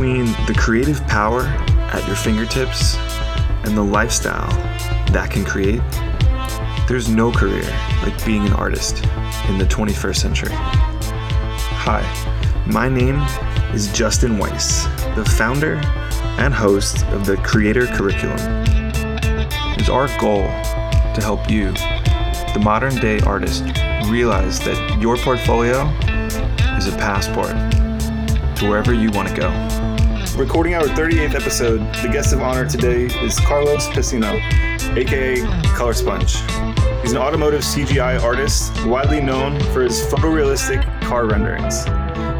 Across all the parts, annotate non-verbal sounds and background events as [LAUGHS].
between the creative power at your fingertips and the lifestyle that can create, there's no career like being an artist in the 21st century. Hi, my name is Justin Weiss, the founder and host of the Creator Curriculum. It is our goal to help you, the modern day artist, realize that your portfolio is a passport to wherever you want to go. Recording our 38th episode, the guest of honor today is Carlos Pecino, aka Colorsponge. He's an automotive CGI artist, widely known for his photorealistic car renderings.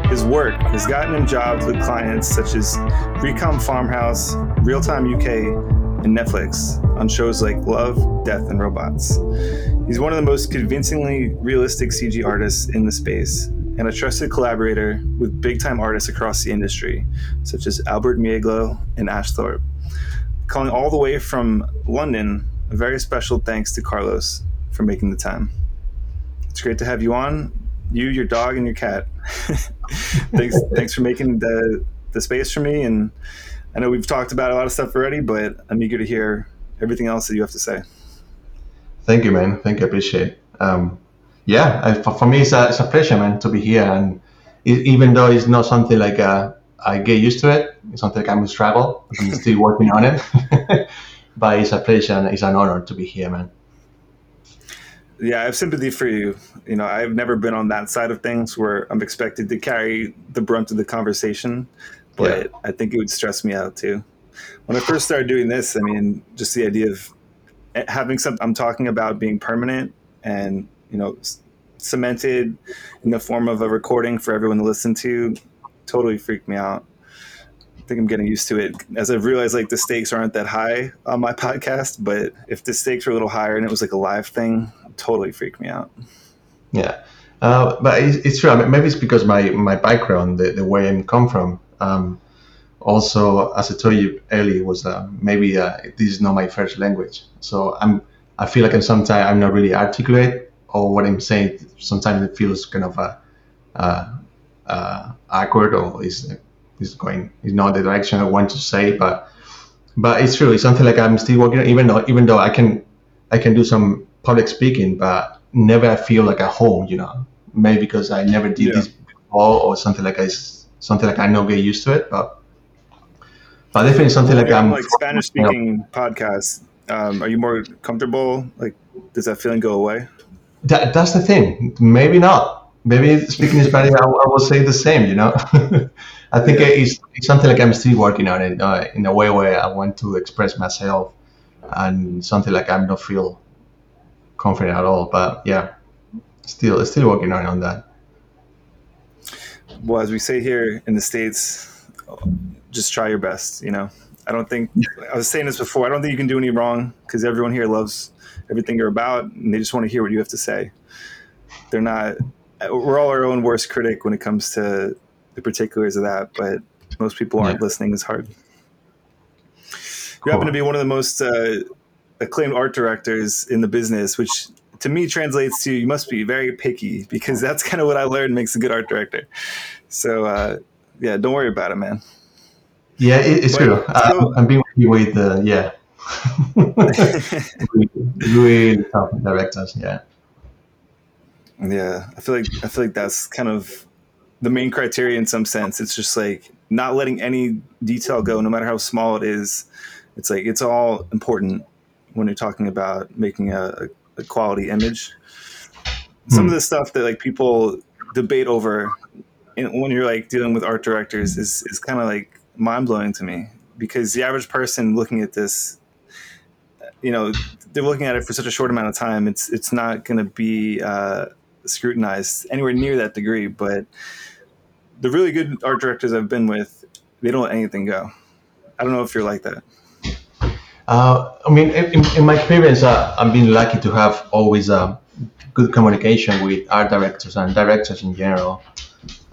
His work has gotten him jobs with clients such as Recom Farmhouse, Realtime UK, and Netflix on shows like Love, Death, and Robots. He's one of the most convincingly realistic CG artists in the space and a trusted collaborator with big time artists across the industry, such as Albert Mielgo and Ash Thorp. Calling all the way from London, a very special thanks to Carlos for making the time. It's great to have you on, you, your dog, and your cat. [LAUGHS] thanks, thanks for making the the space for me. And I know we've talked about a lot of stuff already, but I'm eager to hear everything else that you have to say. Thank you, man. Thank you. Appreciate. Um, yeah, I, for, for, me, it's a, it's a pleasure, man, to be here. And it, even though it's not something like a, I get used to it, it's something like I'm struggle. I'm still [LAUGHS] working on it. [LAUGHS] but it's a pleasure and it's an honor to be here, man. Yeah, I have sympathy for you. You know, I've never been on that side of things where I'm expected to carry the brunt of the conversation, but yeah. I think it would stress me out too. When I first started doing this, I mean, just the idea of eh, having something I'm talking about being permanent and you know cemented in the form of a recording for everyone to listen to totally freaked me out. I think i'm getting used to it. As i've realized like the stakes aren't that high on my [LAUGHS] podcast but if the stakes were a little higher and it was like a live thing totally freaked me out. Yeah. Uh, but it's, true. I mean, maybe it's because my my background the, the way i come from um, also as i told you earlier was uh, maybe uh, this is not my first language. So i'm i feel like i'm sometimes i'm not really articulate or what I'm saying sometimes it feels kind of uh, uh, uh, awkward or is is going is not the direction I want to say, but but it's true. It's something like I'm still working. Even though even though I can I can do some public speaking, but never I feel like at home. You know, maybe because I never did yeah. this before or something like I something like I know get used to it, but. But definitely something well, like I'm like Spanish speaking you know, podcasts. Um, are you more comfortable? Like, does that feeling go away? That, that's the thing. Maybe not. Maybe speaking Spanish, I, I will say the same. You know, [LAUGHS] I think yeah. it's, it's something like I'm still working on it uh, in a way where I want to express myself, and something like I'm not feel confident at all. But yeah, still still working on on that. Well, as we say here in the states, just try your best. You know, I don't think I was saying this before. I don't think you can do any wrong because everyone here loves everything you're about, and they just want to hear what you have to say. They're not. We're all our own worst critic when it comes to the particulars of that, but most people aren't yeah. listening as hard. You happen to be one of the most uh, acclaimed art directors in the business, which to me translates to you must be very picky because that's kind of what I learned makes a good art director. So uh, yeah, don't worry about it, man. Yeah, it, it's but, true. So, I'm being with uh, yeah [LAUGHS] really, tough directors, yeah. Yeah, I feel like I feel like that's kind of the main criteria in some sense. It's just like not letting any detail go, no matter how small it is. It's like it's all important when you're talking about making a, a quality image. Some hmm. of the stuff that like people debate over when you're like dealing with art directors is is kind of like mind blowing to me because the average person looking at this you know they're looking at it for such a short amount of time it's it's not going to be uh, scrutinized anywhere near that degree but the really good art directors i've been with they don't let anything go. I don't know if you're like that. Uh, i mean in, in my experience uh, i've been lucky to have always a uh, good communication with art directors and directors in general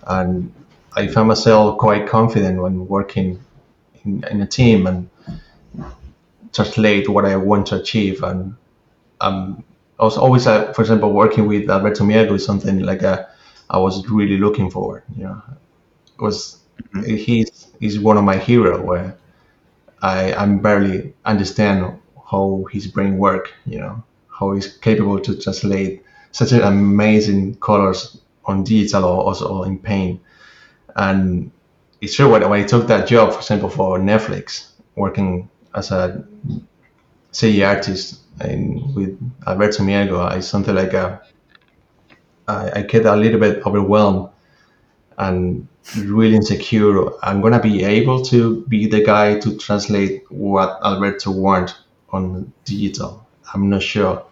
and i found myself quite confident when working in, in a team and translate what I want to achieve. And um, I was always, uh, for example, working with Alberto Mielgo is something like a, uh, I was really looking forward. You know, it was mm-hmm. he's he's one of my heroes where I I'm barely understand how his brain work. You know how he's capable to translate such an amazing colors on digital or also in paint. And it's true when, when I took that job, for example, for Netflix, working as a CG artist and with Alberto Mielgo, I something like a I, I get a little bit overwhelmed and really insecure. I'm gonna be able to be the guy to translate what Alberto wants on digital. I'm not sure,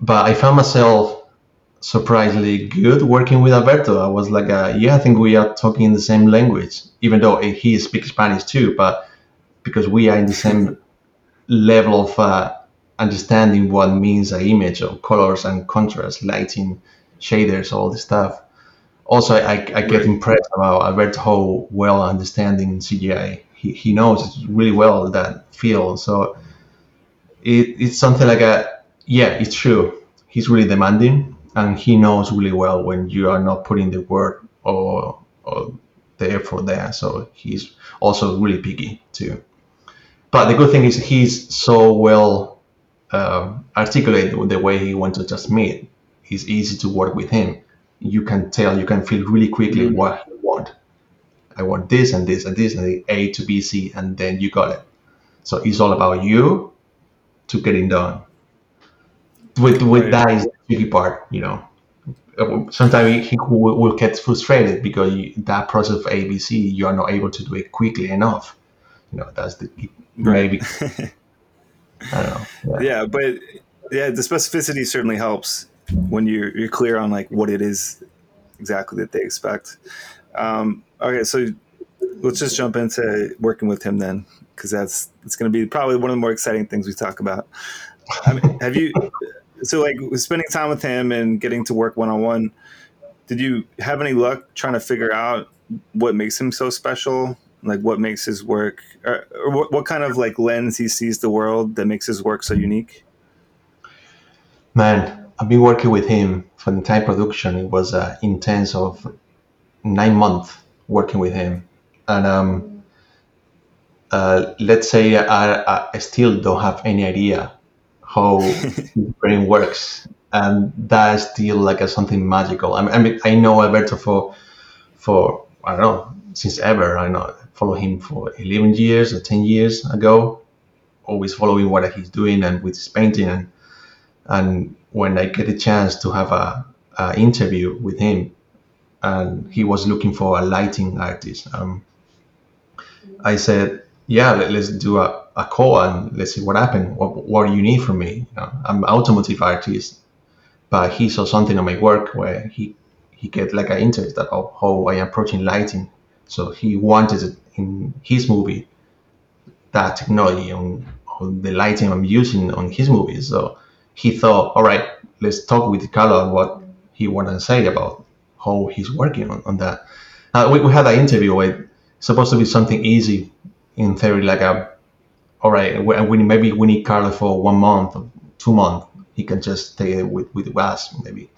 but I found myself surprisingly good working with Alberto. I was like, uh, yeah, I think we are talking in the same language, even though he speaks Spanish too, but because we are in the same level of uh, understanding what means an image of colors and contrast, lighting, shaders, all this stuff. Also, I, I get impressed about Albert how well understanding CGI. He, he knows really well that field. So it, it's something like a, yeah, it's true. He's really demanding and he knows really well when you are not putting the work or, or the effort there. So he's also really picky too. But the good thing is he's so well uh, articulated with the way he wants to just meet it's easy to work with him. You can tell, you can feel really quickly mm-hmm. what you want. I want this and this and this and the A to B, C, and then you got it. So it's all about you to getting done. With with that is the tricky part, you know. Sometimes he will, will get frustrated because that process of ABC you are not able to do it quickly enough. You know, that's the maybe. [LAUGHS] I don't know. Yeah. yeah, but yeah, the specificity certainly helps when you're you're clear on like what it is exactly that they expect. Um, okay, so let's just jump into working with him then, because that's it's going to be probably one of the more exciting things we talk about. I mean, have you? So like spending time with him and getting to work one on one. Did you have any luck trying to figure out what makes him so special? Like what makes his work, or, or what, what kind of like lens he sees the world that makes his work so unique? Man, I've been working with him for the entire production. It was uh, intense of nine months working with him, and um, uh, let's say I, I, still don't have any idea how [LAUGHS] his brain works, and that's still like a, something magical. I mean, I know Alberto for for I don't know since ever. I know follow him for 11 years or 10 years ago, always following what he's doing and with his painting and and when I get a chance to have a, a interview with him, and he was looking for a lighting artist, um, I said, "Yeah, let, us do a, a call and let's see what happened. What, what do you need from me? You know, I'm an automotive artist, but he saw something on my work where he he get like an interest about how I am approaching lighting. So he wanted in his movie that technology on, on the lighting I'm using on his movie. So he thought, all right, let's talk with Carlo what he wanted to say about how he's working on, on that. Uh, we, we had an interview with supposed to be something easy in theory, like a, all right, we, maybe we need Carlo for one month or two months. He can just stay with, with us, maybe.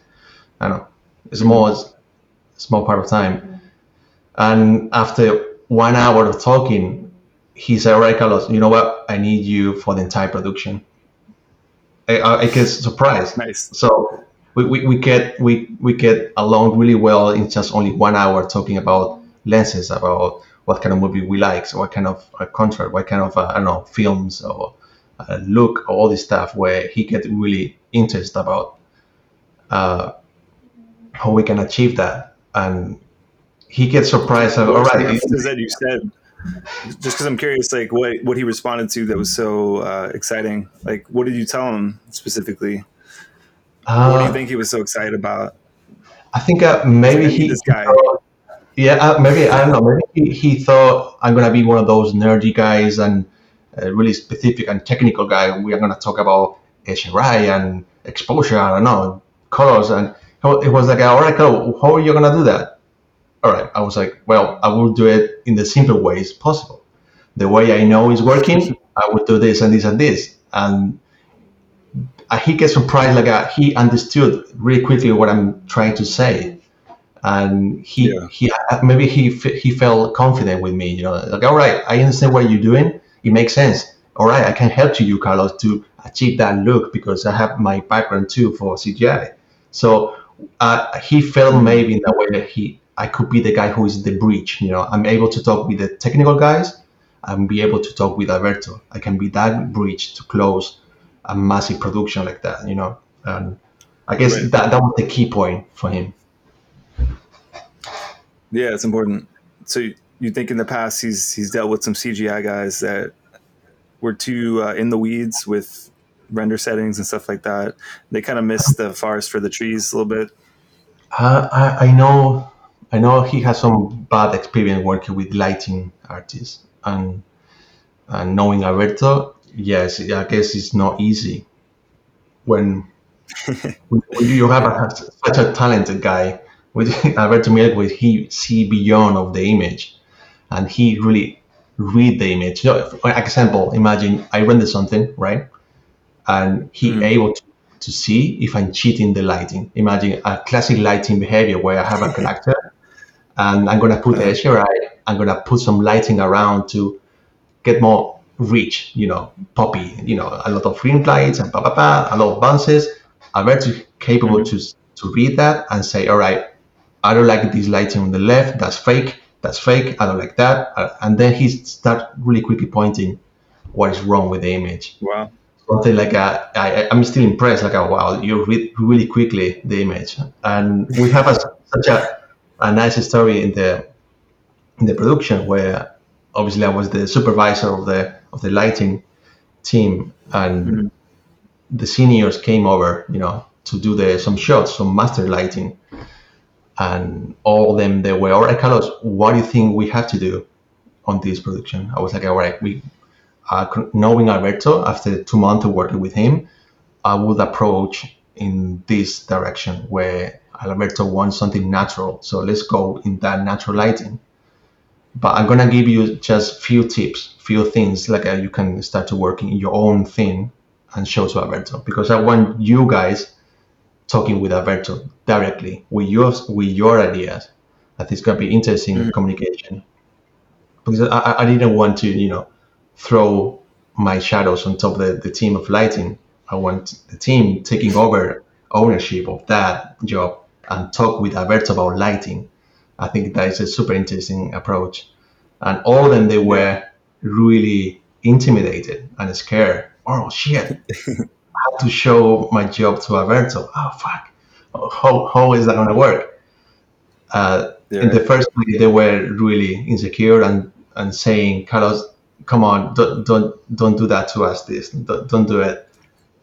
I don't know. It's more, small part of time. And after one hour of talking, he said, all right, Carlos, you know what? I need you for the entire production I, I get surprised. Nice. So we, we, we get we, we get along really well in just only one hour talking about lenses, about what kind of movie we like, so what kind of uh, contract, what kind of uh, I don't know films or uh, look, all this stuff. Where he get really interested about uh, how we can achieve that, and he gets surprised. All right, that you said just because I'm curious, like what what he responded to that was so uh, exciting. Like, what did you tell him specifically? Uh, what do you think he was so excited about? I think uh, maybe he. This guy. Thought, yeah, uh, maybe I don't know. Maybe he, he, thought I'm gonna be one of those nerdy guys and really specific and technical guy. We are gonna talk about HDRI and exposure. I don't know colors and it was like, all right, how are you gonna do that? All right, I was like, well, I will do it in the simple ways possible. The way I know is working, I will do this and this and this. And he gets surprised, like uh, he understood really quickly what I'm trying to say. and he Yeah. he maybe he he felt confident with me. You know, like all right, I understand what you're doing. It makes sense. All right, I can help you, Carlos, to achieve that look because I have my background too for CGI. So uh, he felt maybe in that way that he I could be the guy who is the bridge. You know, I'm able to talk with the technical guys and be able to talk with Alberto. I can be that bridge to close a massive production like that. You know, and I guess Right. that that was the key point for him. Yeah, it's important. So you- you think in the past he's he's dealt with some CGI guys that were too uh, in the weeds with render settings and stuff like that. They kind of missed the forest for the trees a little bit. Uh, I, I know I know he has some bad experience working with lighting artists and and knowing Alberto, yes, I guess it's not easy when, [LAUGHS] when you have a, such a talented guy with [LAUGHS] Alberto Mielquist, he see beyond of the image and he really read the image. You know, for example, imagine I render something, right? And he Mhm. able to, to see if I'm cheating the lighting. Imagine a classic lighting behavior where I have a [LAUGHS] character and I'm gonna put the HDRI, I'm gonna put some lighting around to get more rich, you know, poppy, you know, a lot of ring lights and blah blah blah, a lot of bounces. I'm very capable to to read that and say, all right, I don't like this lighting on the left, that's fake, that's fake, I don't like that, Uh, and then he start really quickly pointing what is wrong with the image. Wow. Something like a, I, I- I'm still impressed. Like, a, wow, you read really quickly the image, and we have a, such a, a nice story in the in the production where obviously I was the supervisor of the of the lighting team, and Mhm. the seniors came over, you know, to do the some shots, some master lighting, and all of them they were, all right, Carlos, what do you think we have to do on this production? I was like, all right, we uh, knowing Alberto after two months of working with him, I would approach in this direction where Alberto wants something natural. So let's go in that natural lighting. But I'm gonna give you just few tips, few things like uh, you can start to work in your own thing and show to Alberto because I want you guys talking with Alberto directly with your with your ideas. I think it's gonna be interesting Mhm. communication because I, I- I didn't want to you know throw my shadows on top of the, the team of lighting. I want the team taking over ownership of that job and talk with Alberto about lighting. I think that is a super interesting approach. And all of them, they were really intimidated and scared. Oh shit! [LAUGHS] I have to show my job to Alberto. Oh fuck! How, how is that gonna work? Uh, Yeah. in the first week, they were really insecure and, and saying, Carlos, come on, don't, don't, don't do that to us. This, don't, don't do it.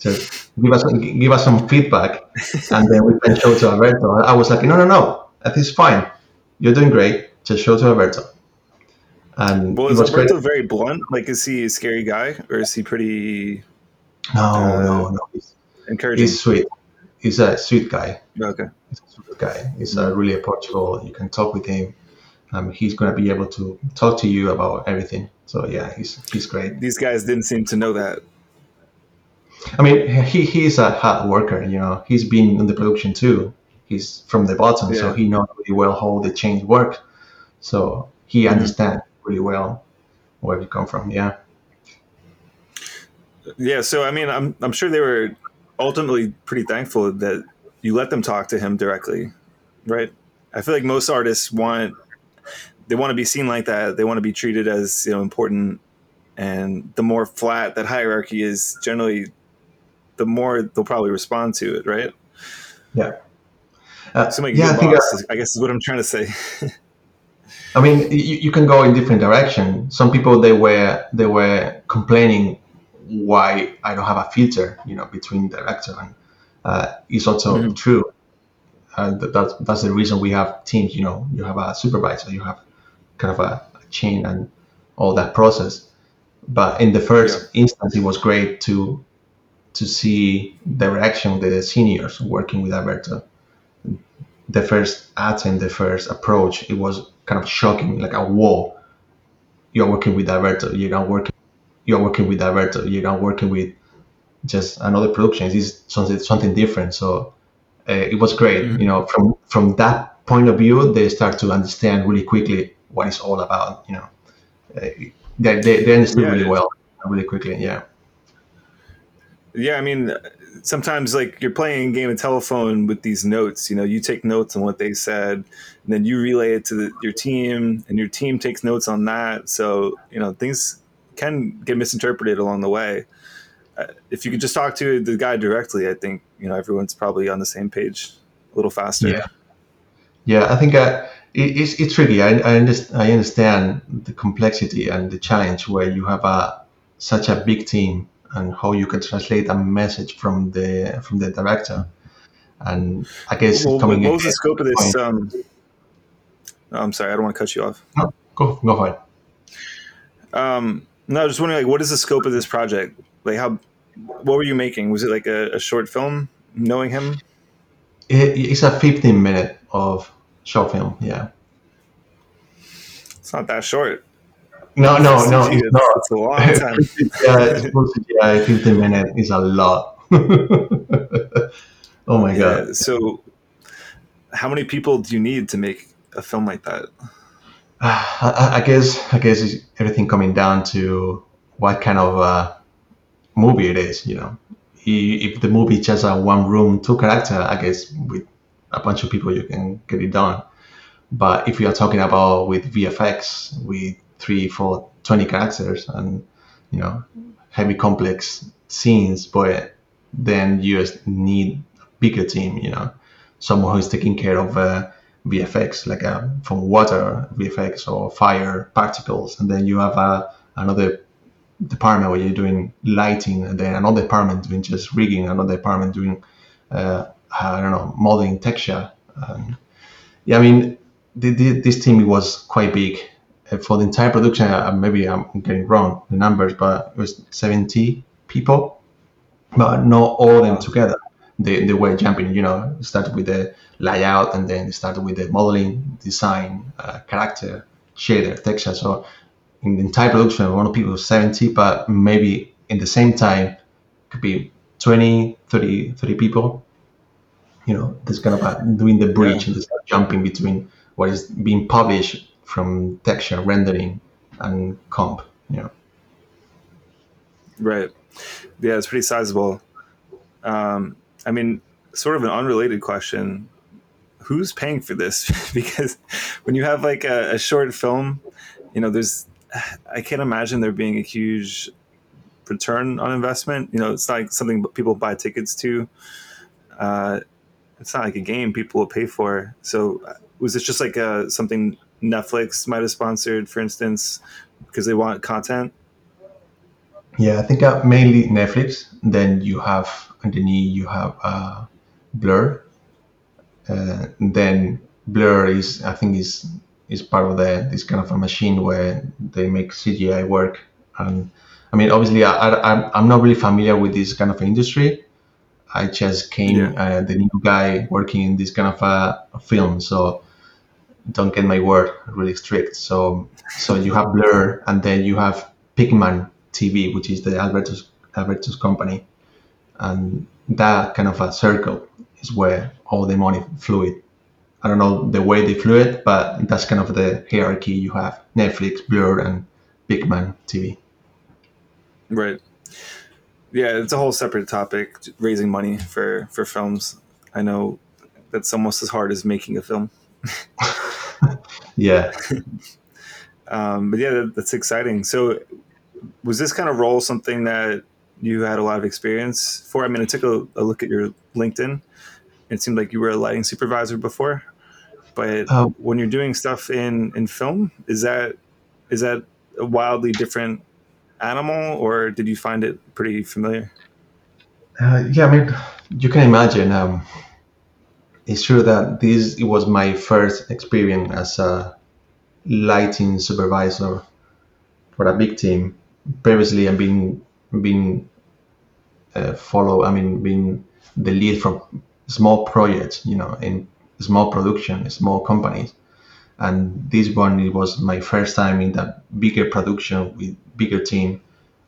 Just give us, give us some feedback, and then we can show to Alberto. I was like, no, no, no, that is fine. You're doing great. Just show to Alberto. And Well, is was great. Alberto very blunt? Like, is he a scary guy, or is he pretty No, uh, no, no. He's, encouraging? he's sweet. He's a sweet guy. okay. He's a sweet guy. He's uh, really approachable. You can talk with him. Um, he's gonna be able to talk to you about everything. So yeah, he's he's great. These guys didn't seem to know that. I mean, he he's a hard worker. You know, he's been in the production too. He's from the bottom, so he knows really well how the change works. So he Mm-hmm. understands really well where we come from. Yeah. Yeah. So, I mean, I'm I'm sure they were ultimately pretty thankful that you let them talk to him directly, right? I feel like most artists want they want to be seen like that. They want to be treated as you know important, and the more flat that hierarchy is, generally, the more they'll probably respond to it, right? Yeah. Uh, So, like, yeah, I think. boss, is- I guess is what I'm trying to say. I mean, you, you can go in different direction. Some people they were they were complaining why I don't have a filter, you know, between director and uh, it's also Mhm. true. Uh, that, that's that's the reason we have teams. You know, you have a supervisor, you have kind of a, a chain and all that process. But in the first instance, it was great to to see the reaction of the seniors working with Alberto the first attempt, the first approach, it was kind of shocking, like a wall. You're working with Alberto, you're not working you're working with Alberto, you're not working with just another production. It's something something different. So uh, it was great, Mhm. you know, from from that point of view, they start to understand really quickly what it's all about. You know, uh, they, they, they understood Yeah, really well, really quickly. Yeah. Yeah, I mean, sometimes like you're playing a game of telephone with these notes. You know, you take notes on what they said, and then you relay it to the, your team, and your team takes notes on that. So you know, things can get misinterpreted along the way. Uh, if you could just talk to the guy directly, I think you know everyone's probably on the same page a little faster. Yeah. Yeah, I think uh, it, it's, it's tricky. I, I, understand, I understand the complexity and the challenge where you have a such a big team and how you can translate a message from the from the director. And I guess Well, coming what was the scope of this? Um, oh, I'm sorry, I don't want to cut you off. No, go go for it. Um, no, I was just wondering, like, what is the scope of this project? Like, how, what were you making? Was it like a, a short film? Knowing him, It, it's a 15 minute of short film. Yeah. it's not that short. No, no, no, it's it's, not. it's a long [LAUGHS] time. yeah, it's supposed to uh, 15 minutes is a lot. [LAUGHS] oh my god. Yeah, so, how many people do you need to make a film like that? [SIGHS] I, I- I guess I guess it's everything coming down to what kind of uh, movie it is. You know, if the movie is just a one room, two character, I guess with a bunch of people you can get it done. But if you are talking about with VFX, with three, four, 20 characters, and you know, heavy complex scenes, but then you just need a bigger team. You know, someone who is taking care of uh, VFX, like uh, from water VFX or fire particles, and then you have uh, another department where you're doing lighting, and then another department doing just rigging, another department doing uh, I don't know modeling texture. Um, yeah, I mean the, the, this team was quite big for the entire production. Uh, maybe I'm getting wrong the numbers, but it was 70 people, but not all of them together. They, they were jumping, you know, started with the layout and then started with the modeling, design, uh, character, shader, texture. So in the entire production, one of people was 70, but maybe in the same time, could be 20, 30, 30 people. You know, that's kind of uh, doing the bridge and just jumping between what is being published from texture, rendering, and comp. You know. Right. Yeah, it's pretty sizable. Um, I mean, sort of an unrelated question. Who's paying for this? [LAUGHS] because when you have like a, a short film, you know, there's, I can't imagine there being a huge return on investment. You know, it's not like something people buy tickets to. Uh, it's not like a game people will pay for. So, uh, was this just like a, something Netflix might have sponsored, for instance, because they want content? Yeah, I think uh, mainly Netflix. Then you have underneath you have uh, Blur. Uh, then Blur is I think is is part of the this kind of a machine where they make CGI work. And I mean, obviously, I, I I'm- I'm not really familiar with this kind of industry. I just came Yeah. uh, the new guy working in this kind of a, a film, so don't get my word really strict. So so you have Blur, and then you have Pinkman TV, which is the Alberto's Alberto's company, and that kind of a circle is where all the money fluid. I don't know the way they flew it, but that's kind of the hierarchy you have: Netflix, Blur, and Pinkman TV. Right. Yeah, it's a whole separate topic. Raising money for for films. I know that's almost as hard as making a film. [LAUGHS] Yeah, Um, but yeah, that, that's exciting. So, was this kind of role something that you had a lot of experience for? I mean, I took a, a look at your LinkedIn. It seemed like you were a lighting supervisor before, but Uh, when you're doing stuff in in film, is that is that a wildly different animal, or did you find it pretty familiar? Uh, yeah, I mean, you can imagine. Um, it's true that this it was my first experience as a lighting supervisor for a big team. Previously, I've been been uh, follow. I mean, been the lead from small projects. You know, in small production, small companies. And this one, it was my first time in that bigger production with bigger team,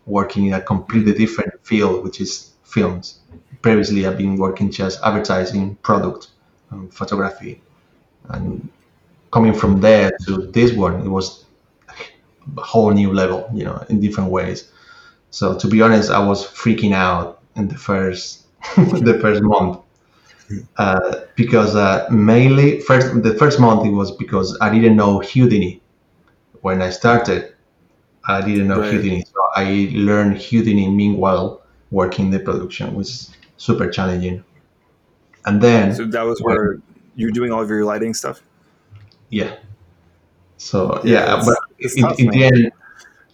working in a completely different field, which is films. Previously, I've been working just advertising, product, um, photography, and coming from there to this one, it was a whole new level, you know, in different ways. So to be honest, I was freaking out in the first [LAUGHS] the first month [LAUGHS] uh, because uh, mainly first the first month it was because I didn't know Houdini when I started. I didn't know Right. Houdini, so I learned Houdini meanwhile working the production, which was super challenging. And then So that was where you're doing all of your lighting stuff. yeah, so yeah, it's- but it's in, tough, in the end,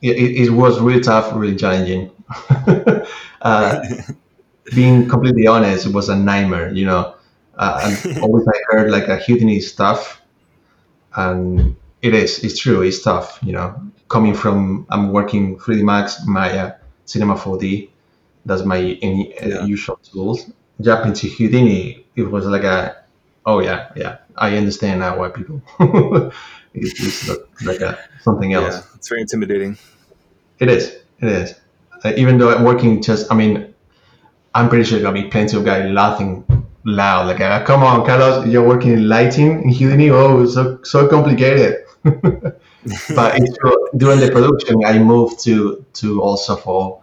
it, it was really tough, really challenging. [LAUGHS] uh, [LAUGHS] being completely honest, it was a nightmare. You know, uh, and [LAUGHS] always I heard like a Houdini stuff, and it is. It's true. It's tough. You know, coming from I'm working 3D Max, Maya, Cinema 4D. That's my any, uh, Yeah. usual tools. To Houdini, it was like a, oh yeah, yeah, I understand now why people. [LAUGHS] it's, it's like a something else. Yeah, it's very intimidating. It is. It is. Uh, even though I'm working just, I mean, I'm pretty sure there'll be plenty of guys laughing loud, like, uh, "Come on, Carlos, you're working in lighting in Houdini. Oh, so so complicated." [LAUGHS] but it's during the production, I moved to to also for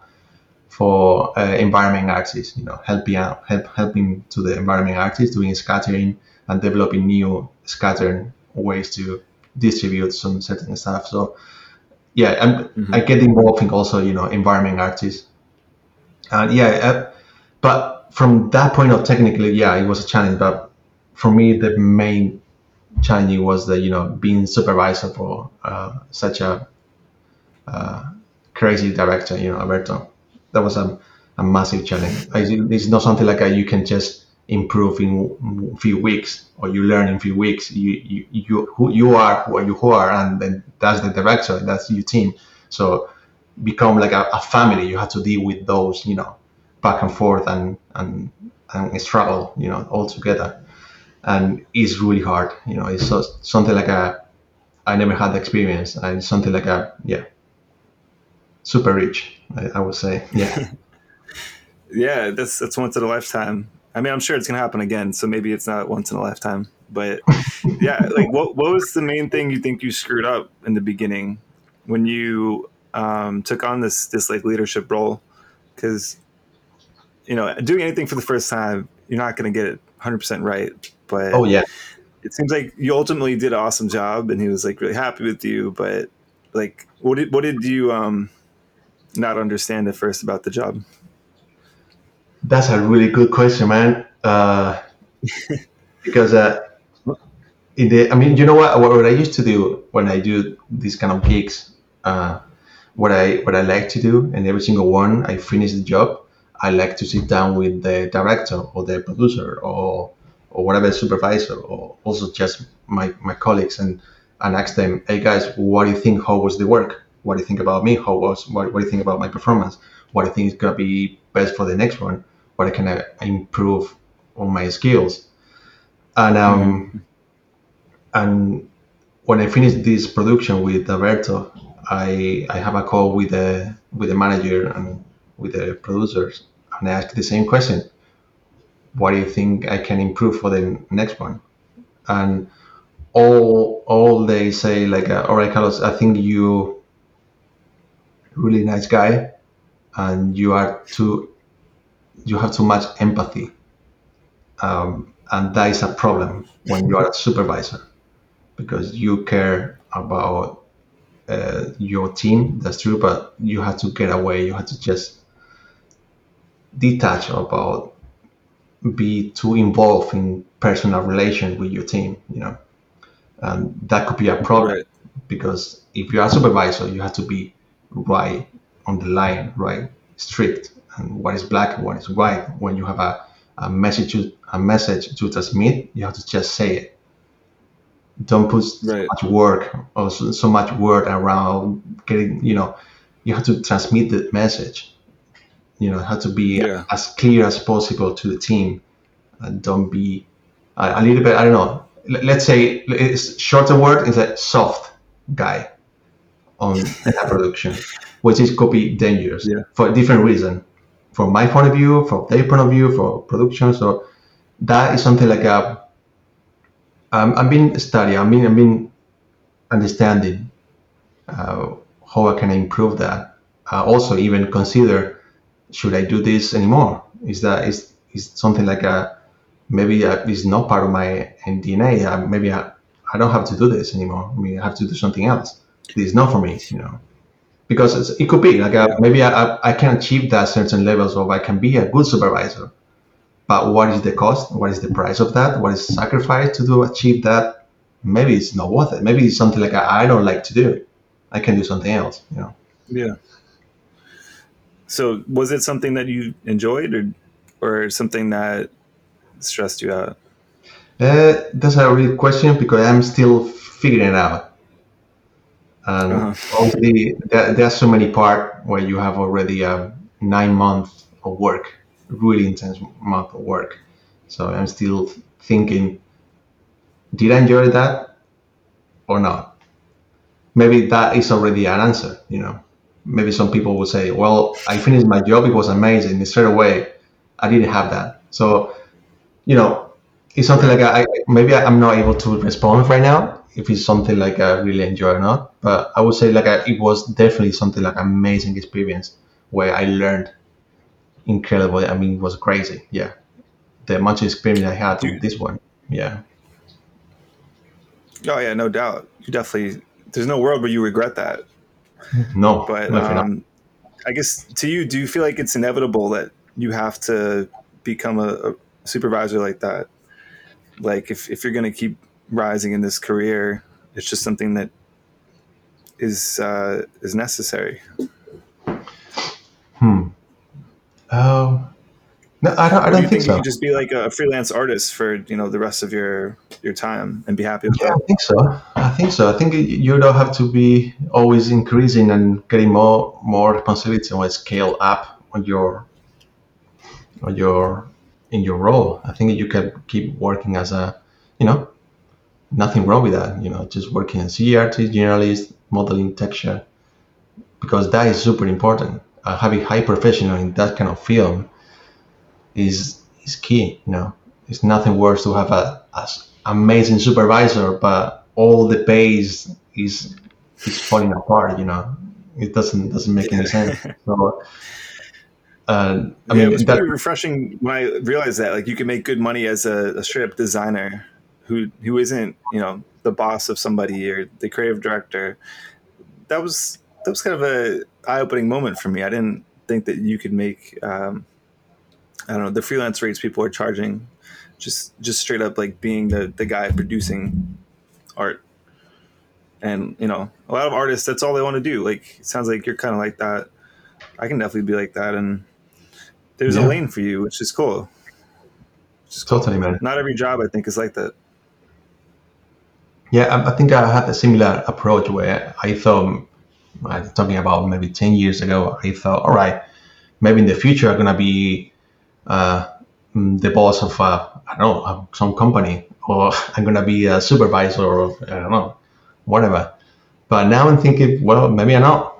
for uh, environment artists, you know, helping out, help, helping to the environment artists doing scattering and developing new scattering ways to distribute some certain stuff. So yeah, I'm, Mhm. I get involved in also, you know, environment artists. And yeah, uh, but from that point of technically, yeah, it was a challenge. But for me, the main challenge was that, you know, being supervisor for uh, such a uh, crazy director, you know, Alberto. That was a, a massive challenge. It's not something like a, you can just improve in a few weeks or you learn in a few weeks. You you you who you are who you who are, and then that's the director, that's your team. So become like a, a family. You have to deal with those, you know, back and forth and and and struggle, you know, all together. And it's really hard, you know. It's so, something like a I never had the experience, and something like a yeah, super rich. I, I would say, yeah. [LAUGHS] Yeah, that's that's once in a lifetime. I mean, I'm sure it's gonna happen again, so maybe it's not once in a lifetime. But [LAUGHS] yeah, like what what was the main thing you think you screwed up in the beginning when you um, took on this this like leadership role? Because you know, doing anything for the first time, you're not gonna get it 100 percent right. But oh yeah, it seems like you ultimately did an awesome job, and he was like really happy with you. But like, what did what did you um not understand at first about the job? That's a really good question, man. Uh, [LAUGHS] because uh, in the, I mean, you know what? What I used to do when I do these kind of gigs, uh, what I what I like to do, and every single one, I finish the job. I like to sit down with the director or the producer or or whatever supervisor or also just my, my colleagues and and ask them, hey guys, what do you think? How was the work? What do you think about me? How was what, what do you think about my performance? What do you think is gonna be best for the next one? What can I improve on my skills? And um, and when I finish this production with Alberto, I I have a call with the with the manager and with the producers, and I ask the same question: What do you think I can improve for the next one? And all all they say like, uh, all right, Carlos, I think you really nice guy, and you are too you have too much empathy, um, and that is a problem when you are a supervisor because you care about uh, your team. That's true, but you have to get away. You have to just detach about be too involved in personal relation with your team. You know, and that could be a problem Right. because if you are a supervisor, you have to be right on the line, right, strict, and what is black and what is white. When you have a, a message to a message to transmit, you have to just say it. Don't put so much work or so, so much word around getting. You know, you have to transmit the message. You know, have to be Yeah. as clear as possible to the team, and don't be a, a little bit. I don't know. Let's say it's shorter word is a soft guy on a production, which is could be dangerous Yeah. for a different reason. From my point of view, from their point of view, for production. So that is something like a um, I've been studying. I mean, I've been understanding uh, how I can improve that. Uh, also, even consider should I do this anymore? Is that is is something like a maybe it's not part of my DNA. Uh, maybe I, I don't have to do this anymore. I mean, I have to do something else. This is not for me, you know. Because it could be like a, uh, maybe I, I can achieve that certain levels of I can be a good supervisor, but what is the cost? What is the price of that? What is sacrifice to do achieve that? Maybe it's not worth it. Maybe it's something like I don't like to do. I can do something else, you know. Yeah. So was it something that you enjoyed or or something that stressed you out? Uh, that's a real question because I'm still figuring it out. And uh-huh. obviously, there, there, are so many part where you have already a nine month of work, really intense month of work. So I'm still thinking, did I enjoy that or not? Maybe that is already an answer, you know. Maybe some people will say, well, I finished my job, it was amazing. Straight away, I didn't have that. So you know, it's something like I maybe I'm not able to respond right now if it's something like I really enjoy or not. But I would say like I, it was definitely something like amazing experience where I learned incredibly. I mean, it was crazy. Yeah, the much experience I had with this one. Yeah. Oh yeah, no doubt. You definitely. There's no world where you regret that. [LAUGHS] No, but um, I guess to you, do you feel like it's inevitable that you have to become a, a supervisor like that, like if, if you're going to keep rising in this career, it's just something that is uh, is necessary. Hmm. Oh. No, I don't. I don't do think, think, so. You just be like a freelance artist for you know the rest of your your time and be happy with yeah, that. I think so. I think so. I think you don't have to be always increasing and getting more more responsibility or scale up on your on your in your role. I think you can keep working as a, you know, nothing wrong with that. You know, just working as CRT generalist, modeling texture, because that is super important. Uh, having high professional in that kind of film is is key. You know, it's nothing worse to have a, a amazing supervisor, but all the pace is is falling apart. You know, it doesn't doesn't make any sense. [LAUGHS] So uh, I yeah, mean, it was that, pretty refreshing when I realized that like you can make good money as a, a straight up designer who who isn't you know the boss of somebody or the creative director. That was that was kind of a eye opening moment for me. I didn't think that you could make um, I don't know the freelance rates people are charging just just straight up like being the the guy producing art and you know a lot of artists that's all they want to do like it sounds like you're kind of like that i can definitely be like that and there's yeah. a lane for you, which is cool. Which is totally, cool. man. Not every job I think is like that. Yeah, I think I had a similar approach where I thought, I'm talking about maybe 10 years ago, I thought, all right, maybe in the future I'm going to be uh, the boss of, uh, I don't know, some company, or [LAUGHS] I'm going to be a supervisor, or I don't know, whatever. But now I'm thinking, well, maybe I'm not.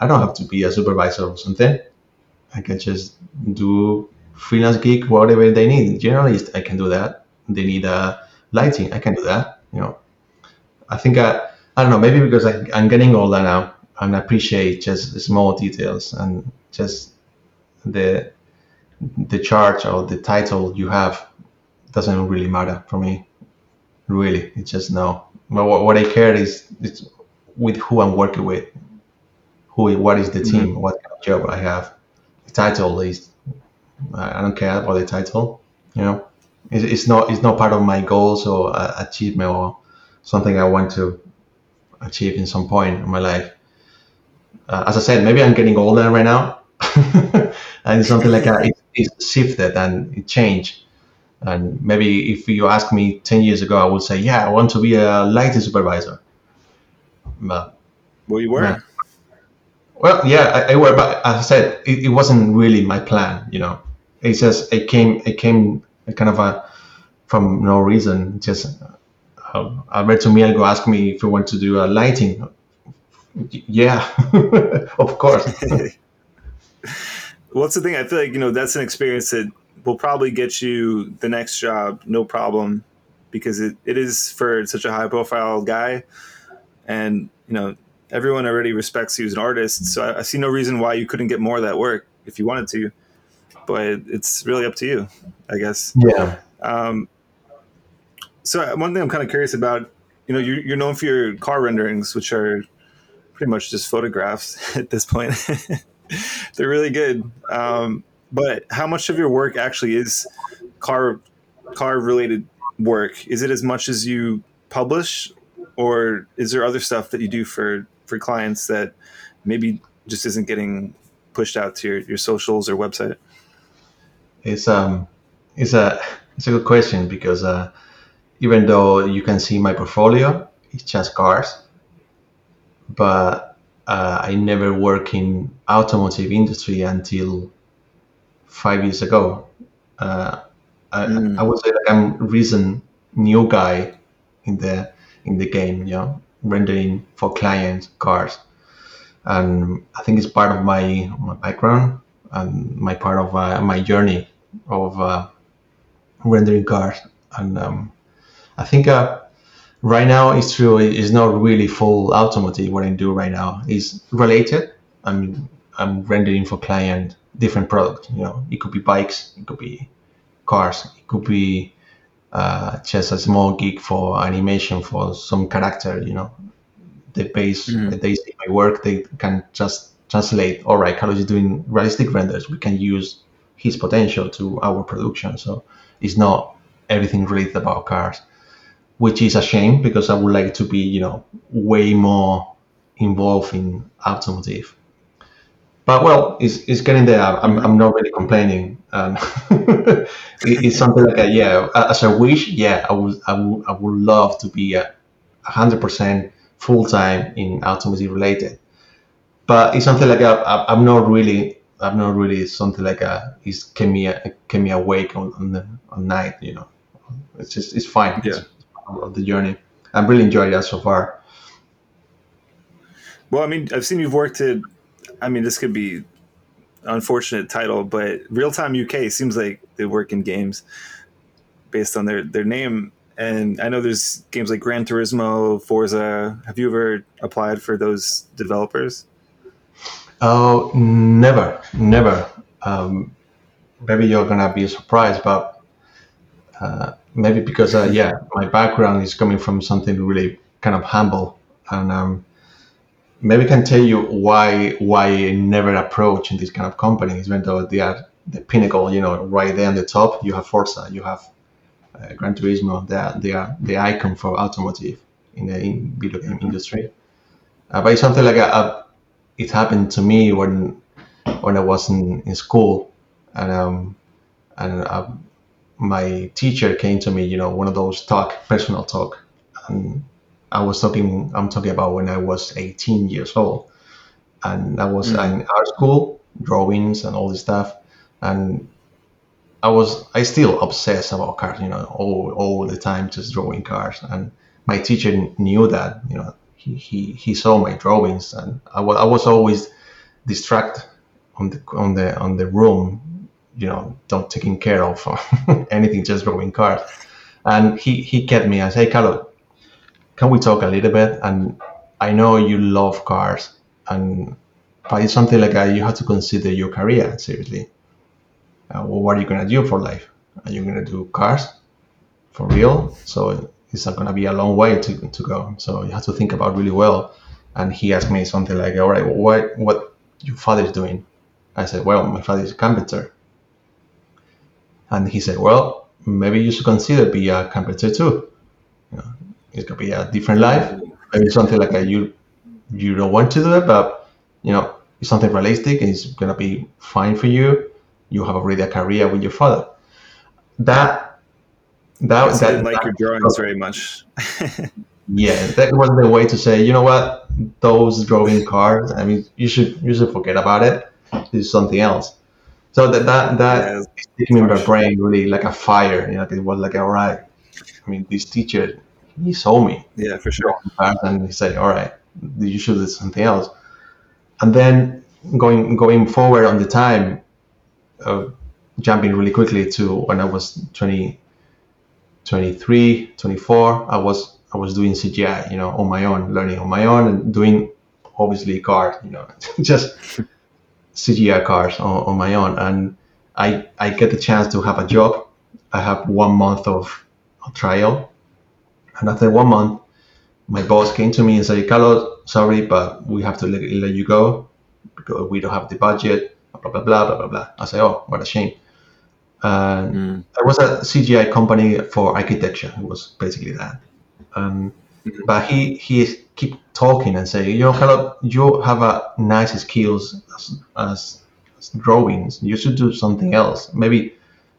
I don't have to be a supervisor or something. I can just do freelance gig, whatever they need. Generalist, I can do that. They need a lighting, I can do that. You know, I think I, I don't know, maybe because I, I'm getting older now and I appreciate just small details and just the the charge or the title you have doesn't really matter for me. Really, it's just no. But what, what I care is it's with who I'm working with, who what is the team, mm-hmm. what kind of job I have The title is I don't care about the title. You know, it's, it's not it's not part of my goals or uh, achievement or something I want to achieve in some point in my life. Uh, as I said, maybe I'm getting older right now, [LAUGHS] and something like that. It, shifted and it changed. And maybe if you ask me ten years ago, I would say, yeah, I want to be a lighting supervisor. But well, you were. Yeah. Well, yeah, I, I were, but as I said, it, it, wasn't really my plan. You know, it's just it came it came kind of a from no reason. Just uh, Alberto Mielgo asked me if we want to do a lighting. Yeah, [LAUGHS] of course. [LAUGHS] What's the thing? I feel like you know that's an experience that will probably get you the next job, no problem. because it, it is for such a high profile guy, and you know everyone already respects you as an artist. So I, I see no reason why you couldn't get more of that work if you wanted to, but it's really up to you, I guess. Yeah. Um, so one thing I'm kind of curious about, you know, you're, you're known for your car renderings, which are pretty much just photographs [LAUGHS] at this point. [LAUGHS] They're really good. Um, but how much of your work actually is car car related work? Is it as much as you publish, or is there other stuff that you do for for clients that maybe just isn't getting pushed out to your, your socials or website? It's um, it's a it's a good question because uh, even though you can see my portfolio, it's just cars, but uh, I never work in automotive industry until five years ago. Uh, I, mm. I, would say that I'm a recent new guy in the in the game, you know, rendering for clients cars, and I think it's part of my my background and my part of uh, my journey of uh, rendering cars, and um, I think uh, right now it's true. It's not really full automotive. What I do right now is related. I'm I'm rendering for client different product. You know, it could be bikes, it could be cars, it could be uh, just a small gig for animation for some character. You know, the base mm-hmm. they see my work, they can just translate. All right, Carlos is doing realistic renders. We can use his potential to our production. So it's not everything related about cars, which is a shame because I would like to be, you know, way more involved in automotive but well, it's, it's getting there. I'm, I'm not really complaining. Um, [LAUGHS] it, it's something like a, yeah, as a wish, yeah, I would, I would, I would love to be a hundred percent full time in automotive related. But it's something like a, I'm not really, I'm not really something like a, it's kept me, kept me awake on, on the on night, you know. It's just, it's fine. Yeah. It's of the journey. I'm really enjoying that so far. Well, I mean, I've seen you've worked at I mean, this could be unfortunate title, but Realtime UK seems like they work in games based on their their name. And I know there's games like Gran Turismo, Forza. Have you ever applied for those developers? Oh, never, never. Um, maybe you're gonna be surprised, but uh, maybe because uh, yeah, my background is coming from something really kind of humble, and um, maybe I can tell you why why I never approach in these kind of companies, even though they are the pinnacle, you know, right there on the top. You have Forza, you have uh, Gran Turismo. They are, they are the icon for automotive in the in video game industry. Uh, but it's something like a, a, it happened to me when when I was in, in school, and um, and uh, my teacher came to me, you know, one of those talk, personal talk, and I was talking. I'm talking about when I was 18 years old, and I was mm. in art school, drawings and all this stuff, and I was I still obsessed about cars. You know, all all the time just drawing cars, and my teacher knew that. You know, he he, he saw my drawings, and I was I was always distracted on the on the on the room. You know, don't taking care of [LAUGHS] anything, just drawing cars. And he he kept me. I say, Carlos, can we talk a little bit? And I know you love cars, and but it's something like uh, you have to consider your career seriously. Uh, well, what are you gonna do for life? Are you gonna do cars for real? So it's not gonna be a long way to, to go. So you have to think about really well. And he asked me something like, "All right, what what your father is doing?" I said, "Well, my father is a carpenter." And he said, "Well, maybe you should consider be a carpenter too." You know, it could be a different life. Maybe something like a, you you don't want to do it, but you know it's something realistic. It's gonna be fine for you. You have already a career with your father. That that that didn't like that, your drawings very much. [LAUGHS] yeah, that was the way to say, you know what, those drawing cards. I mean, you should you should forget about it. Is something else. So that that that yeah, sticking in my brain really like a fire. You know, it was like all right. I mean, this teacher he saw me. Yeah, for sure. And he said, "All right, you should do something else." And then going going forward on the time, uh, jumping really quickly to when I was 20, 23, 24, I was I was doing CGI, you know, on my own, learning on my own, and doing obviously cars, you know, [LAUGHS] just CGI cars on, on my own. And I I get the chance to have a job. I have one month of a trial, and after one month, my boss came to me and said, "Carlos, sorry, but we have to let, let you go because we don't have the budget." Blah blah blah blah blah blah. I say, "Oh, what a shame." And mm. Was a CGI company for architecture. It was basically that. Um, mm-hmm. But he he keep talking and say, you know, you have a nice skills as, as, as drawings. You should do something else. Maybe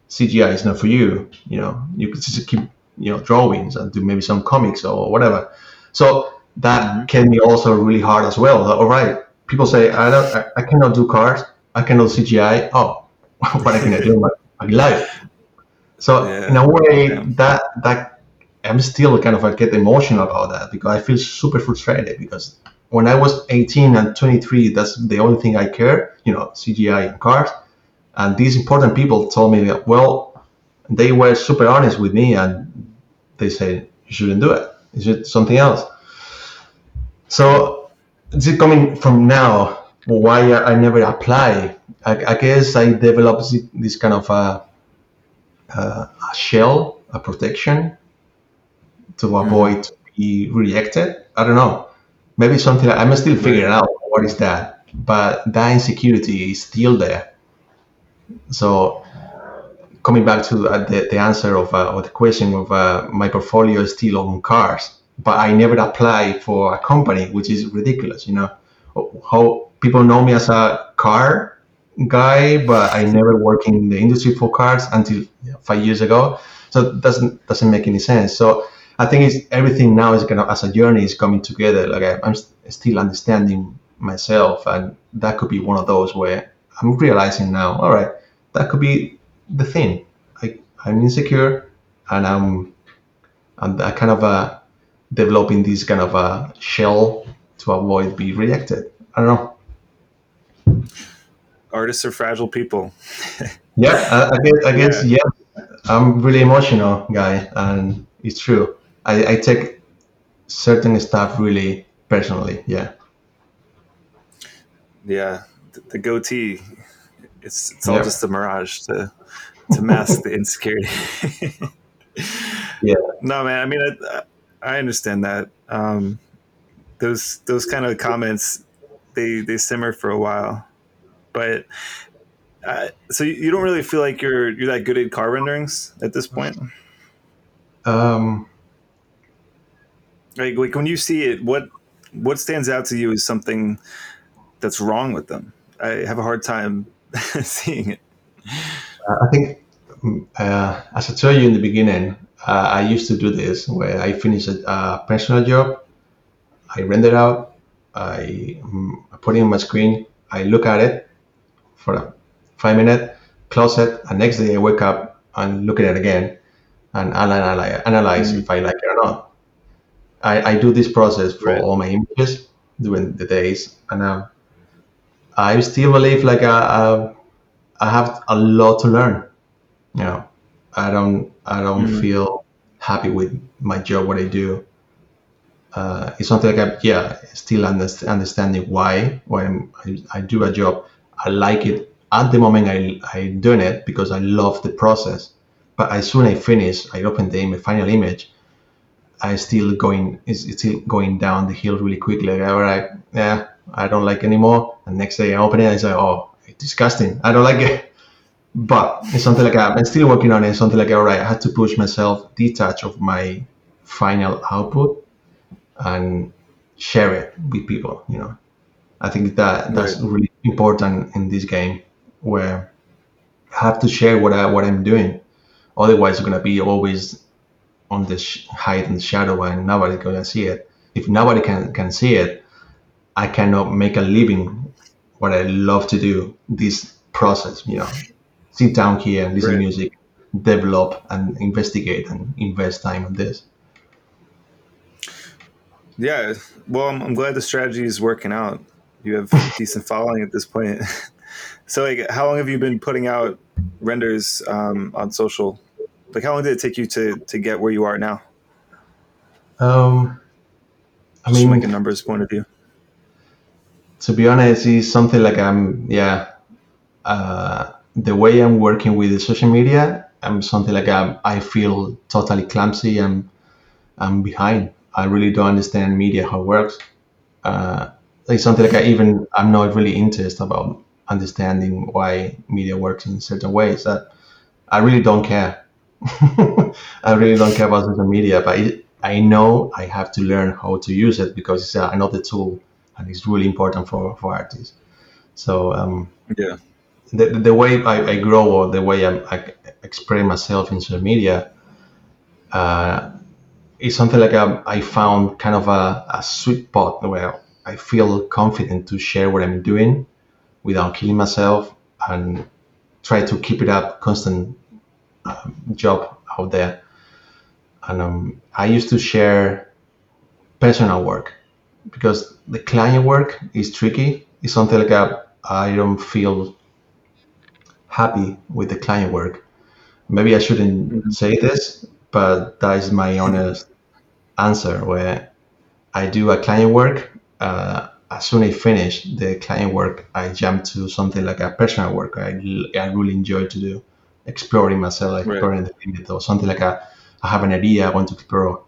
CGI is not for you. You know, you could just keep you know drawings and do maybe some comics or whatever. So that mm-hmm. can be also really hard as well. All right, people say I don't, I, I cannot do cars. I cannot CGI. Oh, [LAUGHS] what I can I do in my, my life? So [LAUGHS] yeah. in a way, yeah. that that I'm still kind of I get emotional about that because I feel super frustrated because when I was 18 and 23, that's the only thing I care, you know, CGI and cars. And these important people told me that, well, they were super honest with me and they said, you shouldn't do it. Is it something else? So, is it coming from now? Why I never apply? I, I guess I developed this kind of a, a shell, a protection to mm. avoid to be rejected. I don't know. Maybe something like, I'm still figuring out what is that, but that insecurity is still there. So coming back to uh, the, the answer of, uh, of the question of uh, my portfolio is still on cars, but I never apply for a company, which is ridiculous. You know how people know me as a car guy, but I never worked in the industry for cars until five years ago. So it doesn't doesn't make any sense. So I think it's everything now is kind of as a journey is coming together. Like I, am st- still understanding myself, and that could be one of those where I'm realizing now. All right, that could be the thing. I, I'm insecure, and I'm I'm I kind of uh, developing this kind of a shell to avoid being rejected. I don't know. Artists are fragile people. yeah, I, I guess I guess [LAUGHS] yeah. yeah. I'm really emotional guy, and it's true. I, I take certain stuff really personally. Yeah. Yeah, the, the goatee. It's it's all just a mirage to to mask the [LAUGHS] insecurity. yeah. No, man. I mean, I, I understand that. Um, those those kind of comments they they simmer for a while, but uh, so you don't really feel like you're you're that good at car renderings at this point. Um, like, like when you see it, what what stands out to you is something that's wrong with them. I have a hard time [LAUGHS] seeing it. I think, uh, as I told you in the beginning, uh, I used to do this where I finish a, a personal job, I render out, I, um, put it on my screen, I look at it for a five minutes, close it, and next day I wake up and look at it again and analyze, analyze mm-hmm. if I like it or not. I, I do this process for right. all my images during the days, and uh, I still believe like I, uh, I, uh, I, have a lot to learn. You know, I don't I don't mm-hmm. feel happy with my job, what I do. Uh, it's something like I, yeah, still underst- understanding why when I, I do a job, I like it at the moment I I doing it because I love the process. But as soon as I finish, I open the image, final image, I still going is still going down the hill really quickly. Like, all right, yeah, I don't like anymore. And next day I open it and I say, oh, it's disgusting. I don't like it. [LAUGHS] But it's something like I'm still working on it. Something like all right, I had to push myself, detach of my final output, and share it with people. You know, I think that that's right. really important in this game, where I have to share what I what I'm doing. Otherwise, it's gonna be always on the sh- hide and shadow and nobody gonna see it. If nobody can can see it i cannot make a living what i love to do this process you know. Sit down here and listen right. to music develop and investigate and invest time on this. Yeah well i'm, I'm glad the strategy is working out. You have [LAUGHS] decent following at this point. [LAUGHS] So like how long have you been putting out renders um, on social Like, how long did it take you to to get where you are now? Um, I mean, from like a numbers point of view. to be honest, it's something like I'm, yeah, uh, the way I'm working with the social media, I'm something like I'm, I feel totally clumsy. I'm, I'm behind. I really don't understand media how it works. Uh, it's something like I even I'm not really interested about understanding why media works in certain ways. That I really don't care. [LAUGHS] I really don't care about social media, but it, I know I have to learn how to use it because it's uh, another tool and it's really important for, for artists. So um, Yeah. the, the way I, I grow or the way I, I express myself in social media uh, is something like a, I found kind of a, a sweet spot where I feel confident to share what I'm doing without killing myself and try to keep it up constant um, job out there. And um, I used to share personal work because the client work is tricky. It's something like a, I don't feel happy with the client work. Maybe I shouldn't say this, but that is my honest answer. Where I do a client work, uh, as soon as I finish the client work, I jump to something like a personal work. I, I really enjoy to do, exploring myself, Right. exploring the limit, or something like a, I have an idea I want to explore.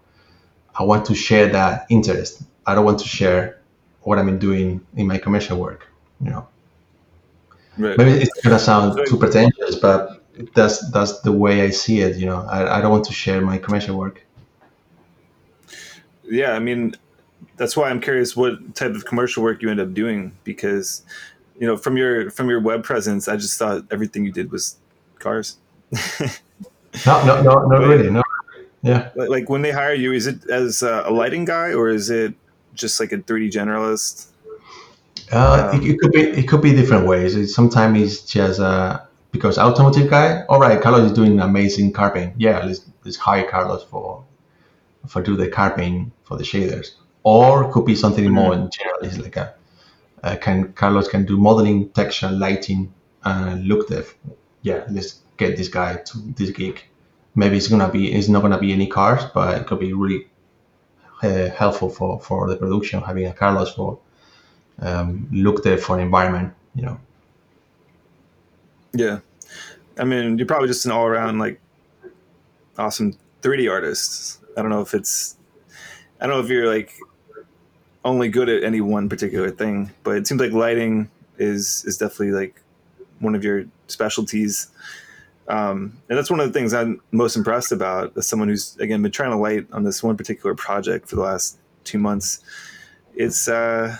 I want to share that interest. I don't want to share what I'm doing in my commercial work. You know, Right. maybe it's gonna sound So- too pretentious, but that's that's the way I see it. You know, I, I don't want to share my commercial work. Yeah, I mean, that's why I'm curious what type of commercial work you end up doing because, you know, from your from your web presence, I just thought everything you did was cars. No, no, no, really. No, yeah. Like- when they hire you, is it as a lighting guy or is it just like a 3D generalist? Uh, Um, it, it could be it could be different ways. It, sometimes it's just uh, because automotive guy. All right, Carlos is doing amazing car paint. Yeah, let's let's hire Carlos for for do the car paint for the shaders. Or it could be something more in general. It's like a uh, can Carlos can do modeling, texture, lighting, and look dev. Yeah, let's get this guy to this gig. Maybe it's gonna be it's not gonna be any cars, but it could be really uh, helpful for for the production having a Carlos for um, look dev for environment. You know. Yeah. I mean, you're probably just an all around like awesome 3D artist. I don't know if it's I don't know if you're like only good at any one particular thing, but it seems like lighting is is definitely like one of your specialties. Um, and that's one of the things I'm most impressed about as someone who's again been trying to light on this one particular project for the last two months. It's uh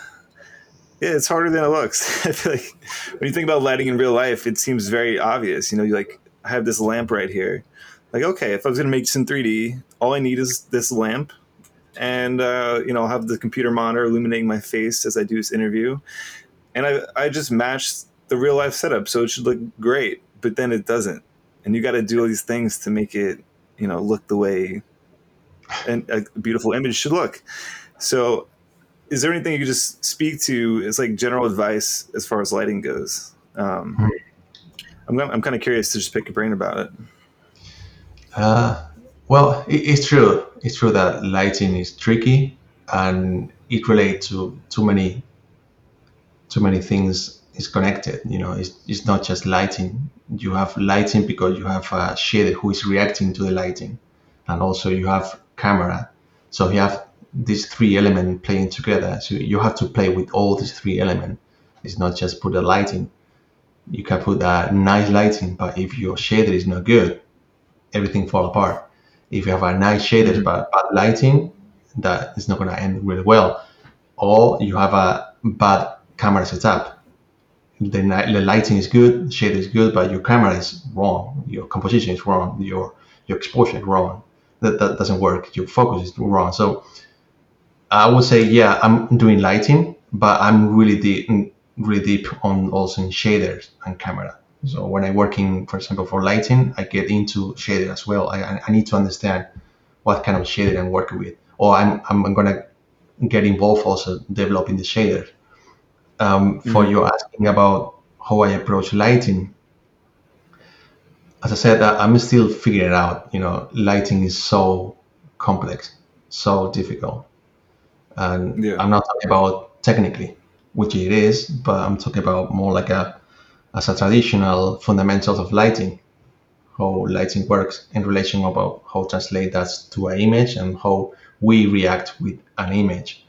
yeah, it's harder than it looks. [LAUGHS] I feel like when you think about lighting in real life, it seems very obvious. You know, you like I have this lamp right here. Like, okay, if I was gonna make this in 3D, all I need is this lamp, and uh, you know, I'll have the computer monitor illuminating my face as I do this interview, and I I just match the real life setup, so it should look great. But then it doesn't, and you got to do all these things to make it, you know, look the way and a beautiful image should look. So is there anything you could just speak to It's like general advice as far as lighting goes? Um, Hmm. I'm, I'm kind of curious to just pick your brain about it. Uh, well, it, it's true. It's true that lighting is tricky, and it relates to too many, too many things. Is connected. You know, it's, it's not just lighting. You have lighting because you have a shader who is reacting to the lighting, and also you have camera. So you have these three elements playing together. So you have to play with all these three elements. It's not just put a lighting. You can put a nice lighting, but if your shader is not good, everything fall apart. If you have a nice shaders mm-hmm. but bad lighting, that is not going to end really well. Or you have a bad camera setup. The, the lighting is good, shader is good, but your camera is wrong. Your composition is wrong. Your your exposure is wrong. That, that doesn't work. Your focus is wrong. So I would say, yeah, I'm doing lighting, but I'm really deep, mm, really deep on also in shaders and camera. So when I'm working, for example, for lighting, I get into shader as well. I, I- I need to understand what kind of shader I'm working with, or I'm I'm gonna get involved also developing the shader. Um, for Mhm. you asking about how I approach lighting, as I said, I'm still figuring it out. You know, lighting is so complex, so difficult, and yeah. I'm not talking about technically, which it is, but I'm talking about more like a as a traditional fundamentals of lighting, how lighting works in relation about how translate that to an image and how we react with an image.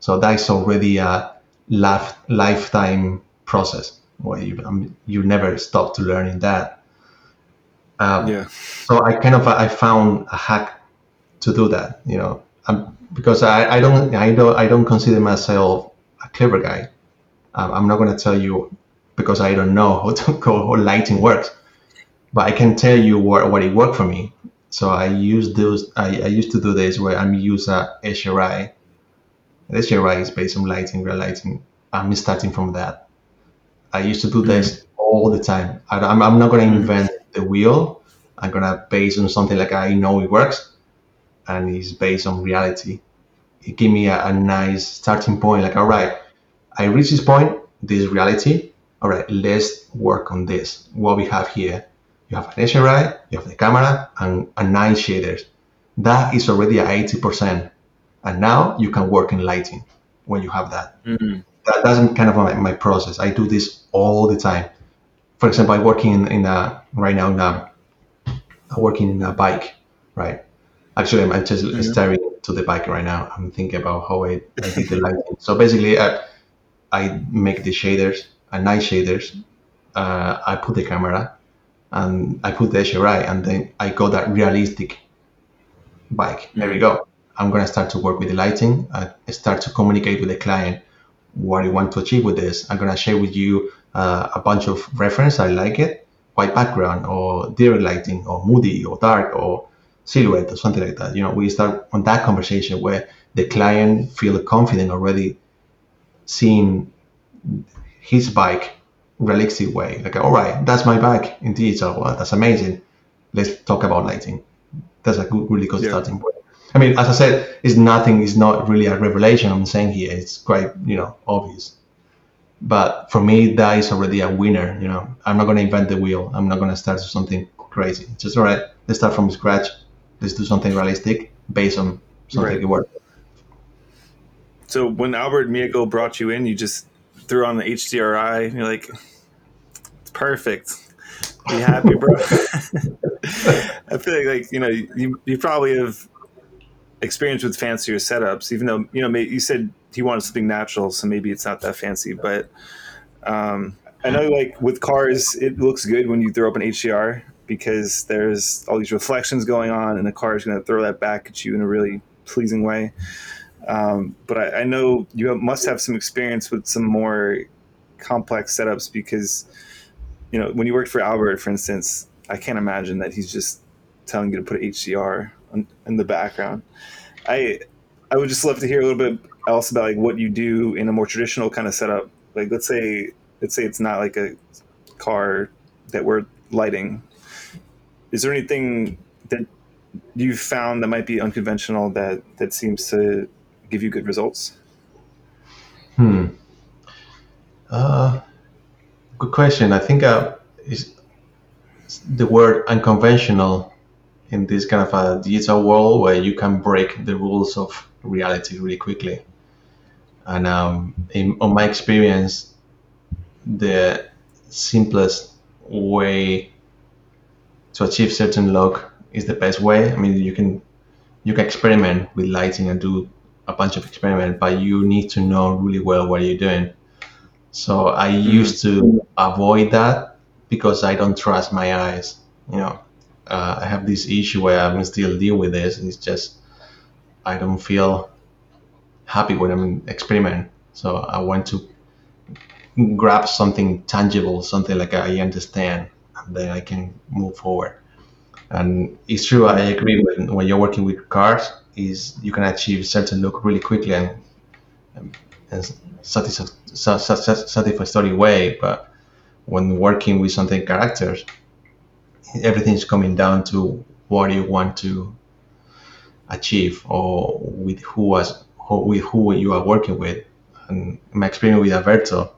So that's already a life, lifetime process where you um, you never stop to learning that. Um, yeah. So I kind of I found a hack to do that, you know, um, because I, I don't I don't I don't consider myself a clever guy. Um, I'm not going to tell you because I don't know how [LAUGHS] to go how lighting works, but I can tell you what what it worked for me. So I use those. I, I used to do this where I'm use a HDRI. Is based on lighting, real lighting. I'm starting from that. I used to do mm-hmm. this all the time. I, am I'm not going to invent the wheel. I'm going to base on something like I know it works and it's based on reality. It gave me a, a nice starting point. Like, all right, I reach this point, this reality. All right, let's work on this. What we have here, you have an HDRI, you have the camera, and, and nine shaders. That is already at 80%. And now you can work in lighting when you have that. Mm-hmm. that that's kind of my, my process. I do this all the time for example, I'm working in, in a, right now in a, I'm working in a bike, right? Actually, I'm just mm-hmm. staring to the bike right now. I'm thinking about how I, I did the lighting. So basically, I, I make the shaders, a night shaders. Uh, I put the camera, and I put the HDRI, and then I got that realistic bike. Mm-hmm. There we go. I'm gonna start to work with the lighting. I start to communicate with the client what I want to achieve with this. I'm gonna share with you uh, a bunch of reference. I like it, white background or direct lighting or moody or dark or silhouette or something like that. You know, we start on that conversation where the client feel confident already seeing his bike realistic way. Like, all right, that's my bike in digital. Well, that's amazing. Let's talk about lighting. That's a good, really good yeah. starting point. I mean, as I said, it's nothing. It's not really a revelation. I'm saying here. It's quite, you know, obvious. But for me, that is already a winner. You know, I'm not going to invent the wheel. I'm not going to start something crazy. It's just all right. Let's start from scratch. Let's do something realistic based on something right. that works. So when Albert Mielgo brought you in, you just threw on the HDRI. And you're like, it's perfect. Be happy, bro. [LAUGHS] I feel like, like you know, you, you probably have experience with fancier setups, even though you know you said he wanted something natural, so maybe it's not that fancy. But um, I know, like with cars, it looks good when you throw up an HDR because there's all these reflections going on, and the car is going to throw that back at you in a really pleasing way. Um, but I, I, know you must have some experience with some more complex setups because, you know, when you worked for Albert, for instance, I can't imagine that he's just telling you to put HDR in the background. I I would just love to hear a little bit else about like what you do in a more traditional kind of setup. Like let's say let's say it's not like a car that we're lighting. Is there anything that you've found that might be unconventional that that seems to give you good results? Hmm. Uh, good question. I think uh, is the word unconventional in this kind of a digital world where you can break the rules of reality really quickly. And um, in, on my experience, the simplest way to achieve certain look is the best way. I mean, you can you can experiment with lighting and do a bunch of experiment, but you need to know really well what you're doing. So I mm-hmm. used to avoid that because I don't trust my eyes. You know, uh, I have this issue where I'm still deal with this. It's just I don't feel happy when I'm experimenting. So I want to grab something tangible, something like I understand, and then I can move forward. And it's true. I agree when when you're working with cars, is you can achieve certain look really quickly and and satisfactory way. But when working with something characters, everything's coming down to what you want to achieve or with who was who, with who you are working with. And my experience with Alberto,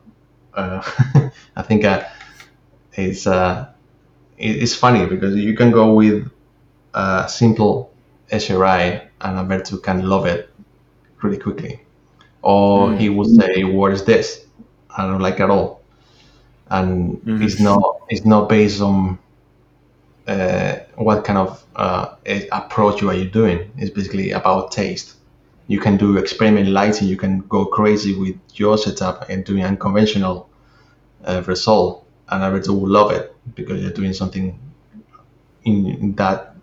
uh, [LAUGHS] I think uh, it's uh, it's funny because you can go with a simple HDRI and Alberto can love it really quickly. Or mm. he will say, What is this? I don't like it at all. And mm-hmm. it's not it's not based on uh, what kind of uh, approach you are you doing. It's basically about taste. You can do experiment lighting. You can go crazy with your setup and doing unconventional uh, result, and Alberto will love it because you're doing something in, in that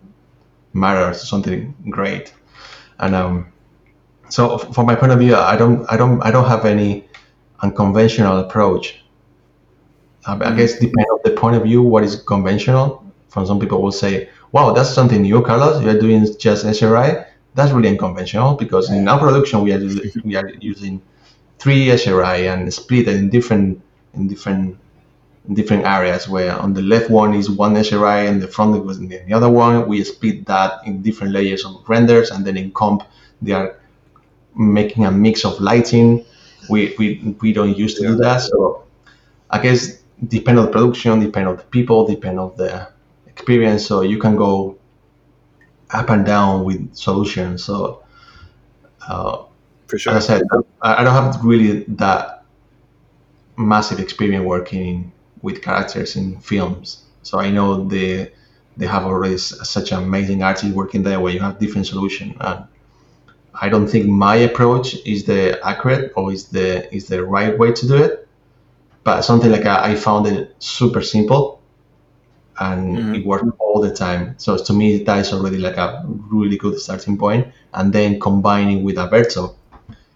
matters, something great. And um, so, from my point of view, I don't, I don't, I don't have any unconventional approach. I, I mm-hmm. guess depending on the point of view, what is conventional. From some people will say, "Wow, that's something new, Carlos. You're doing just HDRI. That's really unconventional because in our production we are we are using three HDRI and split it in different in different different areas where on the left one is one HDRI and the front was in the other one. We split that in different layers of renders and then in comp they are making a mix of lighting. We, we, we don't used to do that. So I guess depend on the production, depend on the people, depend on the experience. So you can go up and down with solutions. So uh, for sure. As I said, I don't have really that massive experience working with characters in films. So I know they they have already such amazing artists working there where you have different solution. And I don't think my approach is the accurate or is the is the right way to do it. But something like I, I found it super simple and mm-hmm. it worked all the time. So to me that is already like a really good starting point. And then combining with Alberto,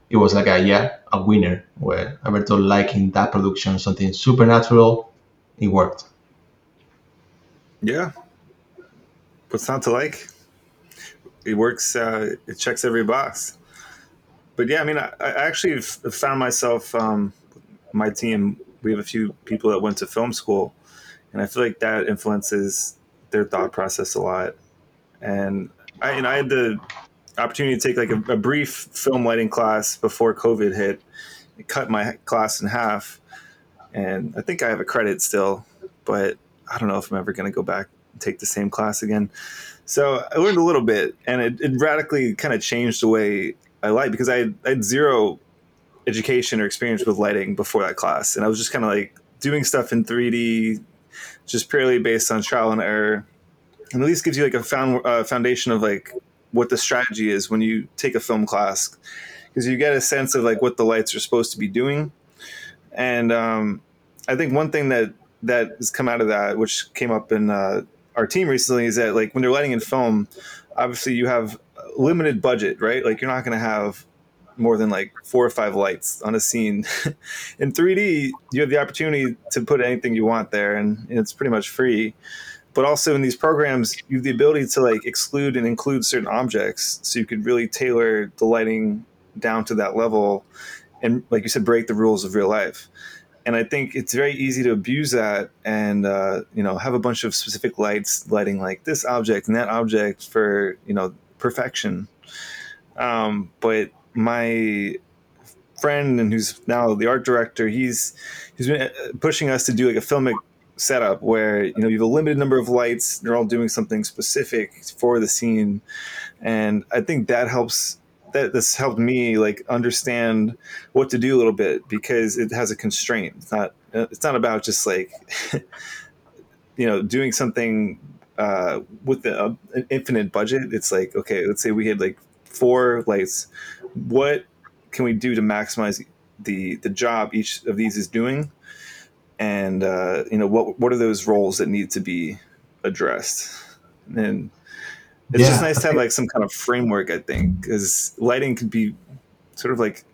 it was like a yeah, a winner where Alberto liking that production, something supernatural it worked. Yeah. What's not to like? It works. Uh, it checks every box. But yeah, I mean, I, I actually found myself, um, my team, we have a few people that went to film school, and I feel like that influences their thought process a lot. And I, and I had the opportunity to take like a, a brief film lighting class before COVID hit. It cut my class in half and I think I have a credit still, but I don't know if I'm ever going to go back and take the same class again. So I learned a little bit, and it, it radically kind of changed the way I light because I I had zero education or experience with lighting before that class, and I was just kind of like doing stuff in 3D, just purely based on trial and error, and at least gives you like a found, uh, foundation of like what the strategy is when you take a film class. Because you get a sense of like what the lights are supposed to be doing. And um, I think one thing that that has come out of that, which came up in uh, our team recently, is that like when they're lighting in film, obviously you have limited budget, right? Like you're not going to have more than like four or five lights on a scene. [LAUGHS] in 3D, you have the opportunity to put anything you want there, and it's pretty much free. But also in these programs, you have the ability to like exclude and include certain objects, so you could really tailor the lighting down to that level and like you said, break the rules of real life. And I think it's very easy to abuse that and uh, you know have a bunch of specific lights lighting like this object and that object for you know perfection. Um, but my friend and who's now the art director, he's he's been uh, pushing us to do like a filmic setup where you know you have a limited number of lights they're all doing something specific for the scene and i think that helps that this helped me like understand what to do a little bit because it has a constraint. It's not it's not about just like [LAUGHS] you know doing something uh, with the, uh, an infinite budget. It's like okay, let's say we had like four lights. What can we do to maximize the the job each of these is doing? And uh, you know what what are those roles that need to be addressed? And it's yeah, just nice to have like some kind of framework, I think, because lighting can be sort of like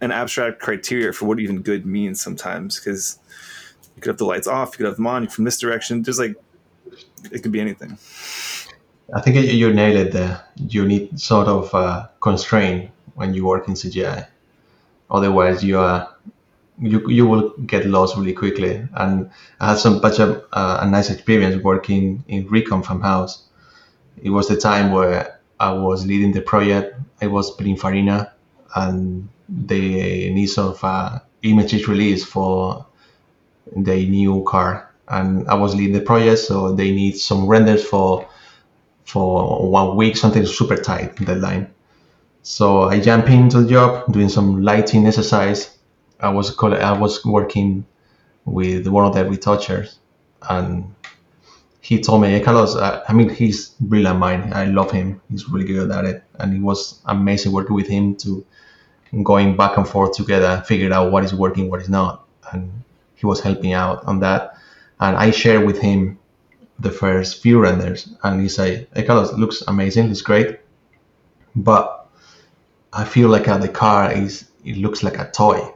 an abstract criteria for what even good means sometimes. Because you could have the lights off, you could have them on from this direction. Just like it could be anything. I think you nailed it there. You need sort of uh, constraint when you work in CGI. Otherwise, you are you you will get lost really quickly. And I had some such a, uh, a nice experience working in Recom Farmhouse it was the time where I was leading the project. I was Pininfarina, and the needs of uh, images release for the new car and I was leading the project, so they need some renders for for one week, something super tight deadline. So I jumped into the job, doing some lighting exercise. I was I was working with one of the retouchers, and he told me, Carlos, I, I mean, he's brilliant mind. I love him. He's really good at it, and it was amazing working with him to going back and forth together, figure out what is working, what is not, and he was helping out on that. And I shared with him the first few renders, and he said, "Hey, Carlos, looks amazing, looks great, but I feel like uh, the car is it looks like a toy."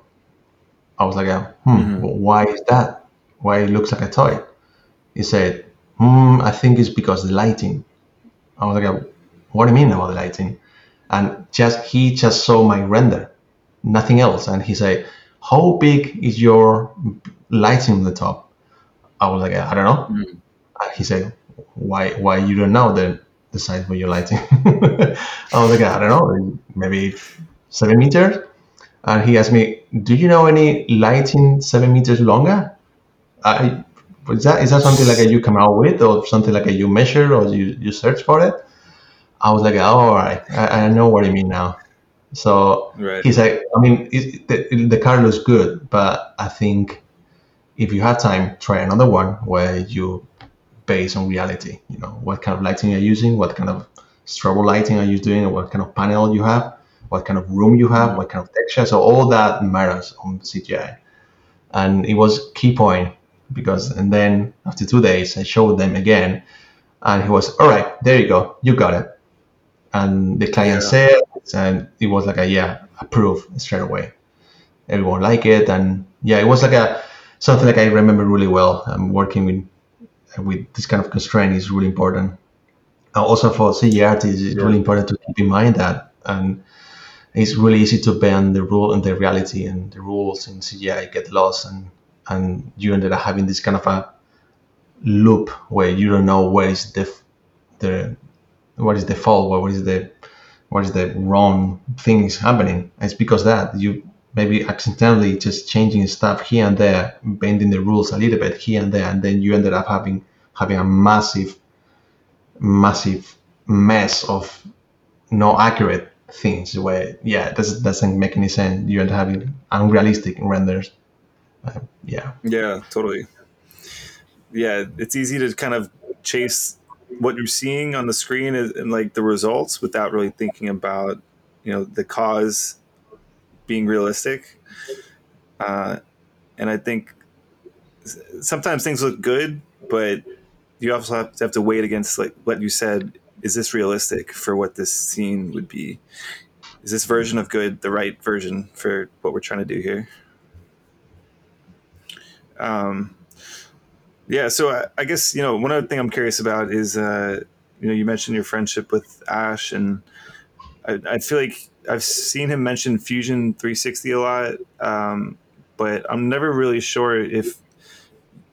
I was like, "Hmm, mm-hmm. why is that? Why it looks like a toy?" He said, "Hmm, I think it's because the lighting." I was like, "What do you mean about the lighting?" And just he just saw my render, nothing else, and he said, "How big is your lighting on the top?" I was like, "I don't know." Mm-hmm he said, why why you don't know the the size for your lighting? [LAUGHS] I was like, I don't know, maybe seven meters. And he asked me, do you know any lighting seven meters longer? I, is that is that something like a you come out with, or something like a you measure, or you, you search for it? I was like, oh, all right, I, I know what you mean now. So right. he's like, I mean, the, the car looks good, but I think if you have time, try another one where you based on reality. You know, what kind of lighting you're using, what kind of strobo lighting are you doing, what kind of panel you have, what kind of room you have, what kind of texture. So all that matters on CGI. And it was key point because, and then after two days, I showed them again, and he was, all right, there you go, you got it. And the client yeah. said, and it was like a yeah, approve straight away. Everyone liked it, and yeah, it was like a something like I remember really well. I'm working with with this kind of constraint is really important. Also for CGI artists, it's yeah. really important to keep in mind that, and it's really easy to bend the rule and the reality and the rules in CGI get lost, and and you ended up having this kind of a loop where you don't know where is the the what is the fault, what is the what is the wrong things happening. It's because that you maybe accidentally just changing stuff here and there, bending the rules a little bit here and there, and then you ended up having having a massive, massive mess of no accurate things where yeah, this doesn't make any sense. You end up having unrealistic renders. Uh, yeah. Yeah, totally. Yeah, it's easy to kind of chase what you're seeing on the screen and like the results without really thinking about you know the cause being realistic. Uh, and I think sometimes things look good, but you also have to, have to wait against like what you said. Is this realistic for what this scene would be? Is this version of good the right version for what we're trying to do here? Um, yeah. So I, I guess you know one other thing I'm curious about is uh, you know you mentioned your friendship with Ash, and I, I feel like I've seen him mention Fusion 360 a lot, um, but I'm never really sure if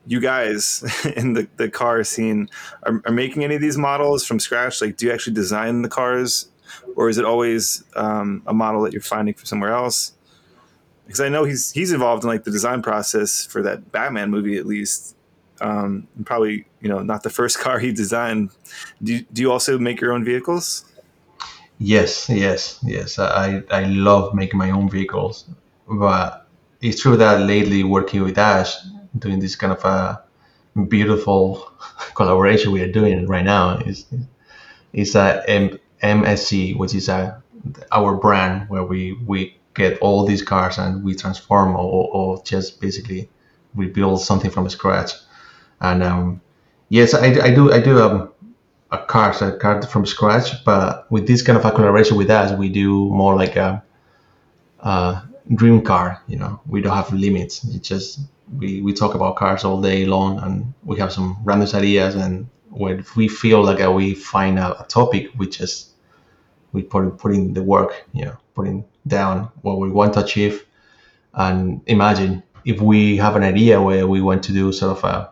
you guys [LAUGHS] in the, the car scene are, are, making any of these models from scratch. Like, do you actually design the cars, or is it always um, a model that you're finding from somewhere else? Because I know he's he's involved in like the design process for that Batman movie at least. Um, probably you know not the first [LAUGHS] car he designed. Do you, do you also make your own vehicles? Yes, yes, yes. I, I love making my own vehicles, but it's true that lately working with Ash, doing this kind of a beautiful [LAUGHS] collaboration we are doing right now is is a M- MSC, which is a our brand where we we get all these cars and we transform or, or just basically we build something from scratch. And um, yes, I, I do I do um, a card, a card from scratch. But with this kind of a collaboration with us, we do more like a, a dream car. You know, we don't have limits. It's just we, we talk about cars all day long, and we have some random ideas. And when we feel like we find a, a, topic, we just we put put in the work. You know, putting down what we want to achieve, and imagine if we have an idea where we want to do sort of a,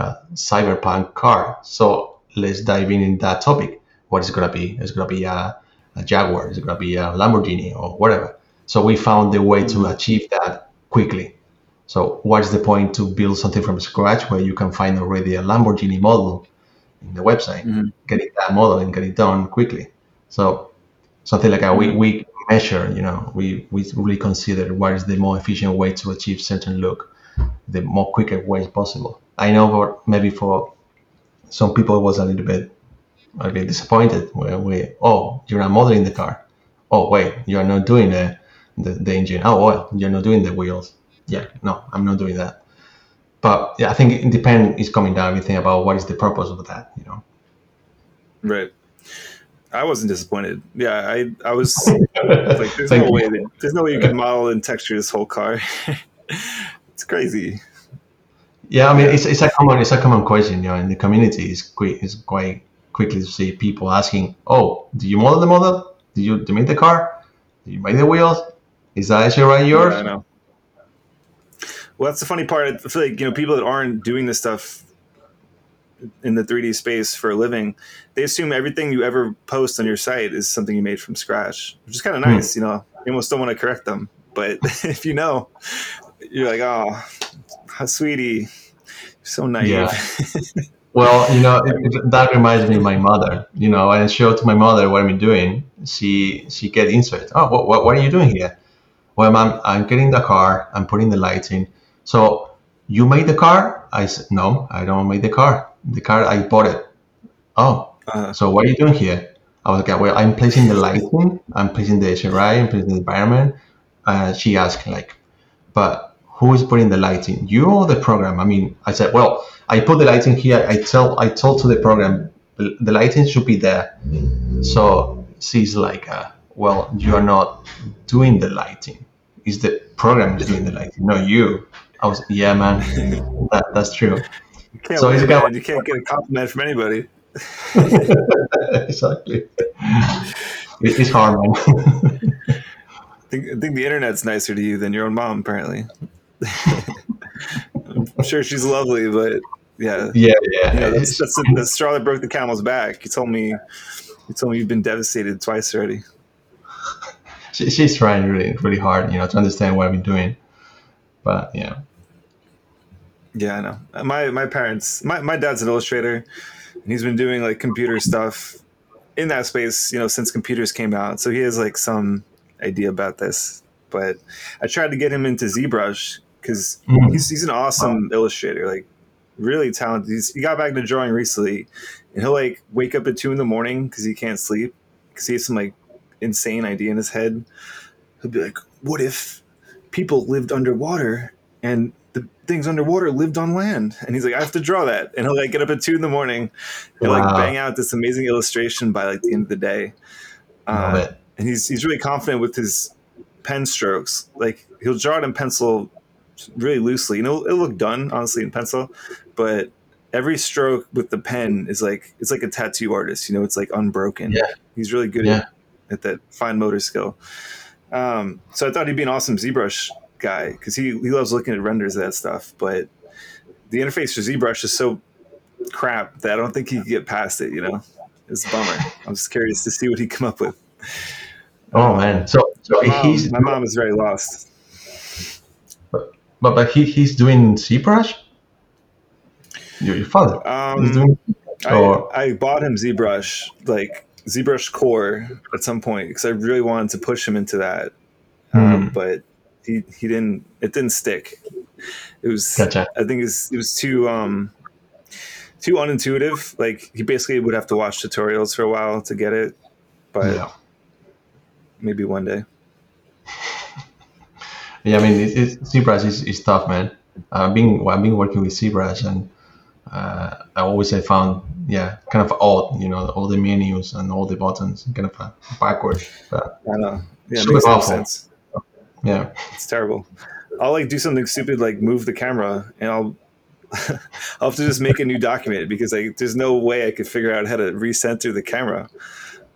a cyberpunk car. So let's dive in in that topic. What is it gonna be? Is it gonna be a, a Jaguar? Is it gonna be a Lamborghini or whatever? So we found the way to mm-hmm. achieve that quickly. So what's the point to build something from scratch where you can find already a Lamborghini model in the website, Mhm. get it that model and get it done quickly. So something like that, we, we measure, you know, we, we really consider what is the more efficient way to achieve certain look, the more quicker way possible. I know for maybe for some people was a little bit a bit disappointed where we oh you're not modeling the car. Oh wait, you're not doing the, the, the engine. Oh well, you're not doing the wheels. Yeah, no, I'm not doing that. But yeah, I think it depends. is coming down everything about what is the purpose of that. You know. Right. I wasn't disappointed. Yeah, I I was [LAUGHS] like, there's Thank no you. way that there's no way you can model and texture this whole car. [LAUGHS] it's crazy. Yeah, I mean it's, it's a common it's a common question. You know, in the community, it's quick it's quite quickly to see people asking, "Oh, do you model the model? Do you do you make the car? Do you make the wheels? Is that actually right yours?" Yeah, I know. Well, that's the funny part. I feel like you know people that aren't doing this stuff in the 3D space for a living, they assume everything you ever post on your site is something you made from scratch, which is kind of Hmm. nice. You know, you almost don't want to correct them, but [LAUGHS] if you know, you're like, oh, sweetie, so naive. Yeah. [LAUGHS] Well, you know, it, it- that reminds me of my mother. You know, I show to my mother what I'm doing, she she get it. Oh, what, what, what are you doing here? Well, mom, I'm getting the car. I'm putting the lights in. So you made the car? I said, no, I don't make the car. The car, I bought it. Oh, Uh, so what are you doing here? I was like, well, I'm placing the lighting. I'm placing the HDRI. I'm placing the environment. And she asked, like, but who is putting the lighting? You or the program? I mean, I said, well, I put the lighting here. I tell, I told to the program, the lighting should be there. So she's like, uh, well, you are not doing the lighting. It's the program [LAUGHS] doing the lighting, not you. I was, yeah, man, [LAUGHS] that, that's true. you can't, So he's got- you can't get a compliment from anybody. [LAUGHS] exactly. It- It's hard, man. I think, I think the internet's nicer to you than your own mom, apparently. I'm sure she's lovely, but yeah, yeah, yeah. know, that's, that's the, the straw that broke the camel's back. You told me, you told me you've been devastated twice already. she, she's trying really, really hard, you know, to understand what I've been doing. But yeah, Yeah, I know. Uh, my my parents, my, my dad's an illustrator, and he's been doing like computer stuff in that space, you know, since computers came out. So he has like some idea about this. But I tried to get him into ZBrush because Mhm. he's he's an awesome illustrator, like really talented. He's, he got back into drawing recently, and he'll like wake up at two in the morning because he can't sleep because he has some like insane idea in his head. He'll be like, "What if people lived underwater and the things underwater lived on land?" And he's like, "I have to draw that." And he'll like get up at two in the morning and like bang out this amazing illustration by like the end of the day. love Uh, it. and he's he's really confident with his pen strokes. Like he'll draw it in pencil really loosely. You know, it'll look done honestly in pencil, but every stroke with the pen is like it's like a tattoo artist. You know, it's like unbroken. Yeah. he's really good Yeah. at, at that fine motor skill. Um, so I thought he'd be an awesome ZBrush guy because he he loves looking at renders of that stuff. But the interface for ZBrush is so crap that I don't think he could get past it. You know, it's a bummer. I'm just curious to see what he'd come up with. Oh man, so so My mom, he's my mom is very lost. But but he, he's doing ZBrush. Your, your father is Um, doing. I, or- I bought him ZBrush, like ZBrush Core, at some point because I really wanted to push him into that, um, Hmm. but he he didn't. It didn't stick. It was. Gotcha. I think it's, it was too um too unintuitive. Like he basically would have to watch tutorials for a while to get it, but Yeah. maybe one day. Yeah, I mean, it, it, ZBrush is, is tough, man. I've been I've been working with ZBrush, and uh, I always I found yeah kind of odd, you know, all the menus and all the buttons kind of uh, backwards. But I know. Yeah, it makes no sense. yeah, It's terrible. I'll like do something stupid like move the camera and I'll [LAUGHS] I'll have to just make a new document because like there's no way I could figure out how to recenter the camera.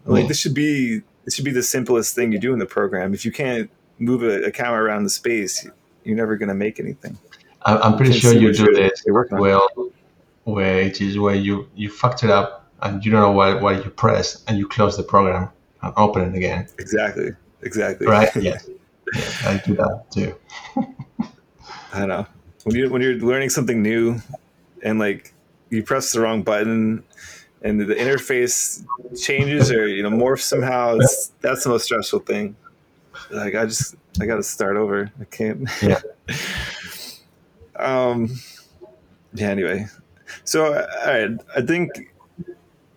Like Mm. this should be this should be the simplest thing you do in the program. If you can't move a, a camera around the space, you're never gonna make anything. I, I'm pretty sure you do this you're working on. well, where it is where you you fucked it up and you don't know what what you press and you close the program and open it again, Exactly. Exactly. right? [LAUGHS] yes. Yeah, I do that too. I know when you when you're learning something new, and like you press the wrong button, and the interface changes or you know morphs somehow. It's, that's the most stressful thing. Like I just I got to start over. I can't. Yeah. [LAUGHS] um. Yeah. Anyway, so all right, I think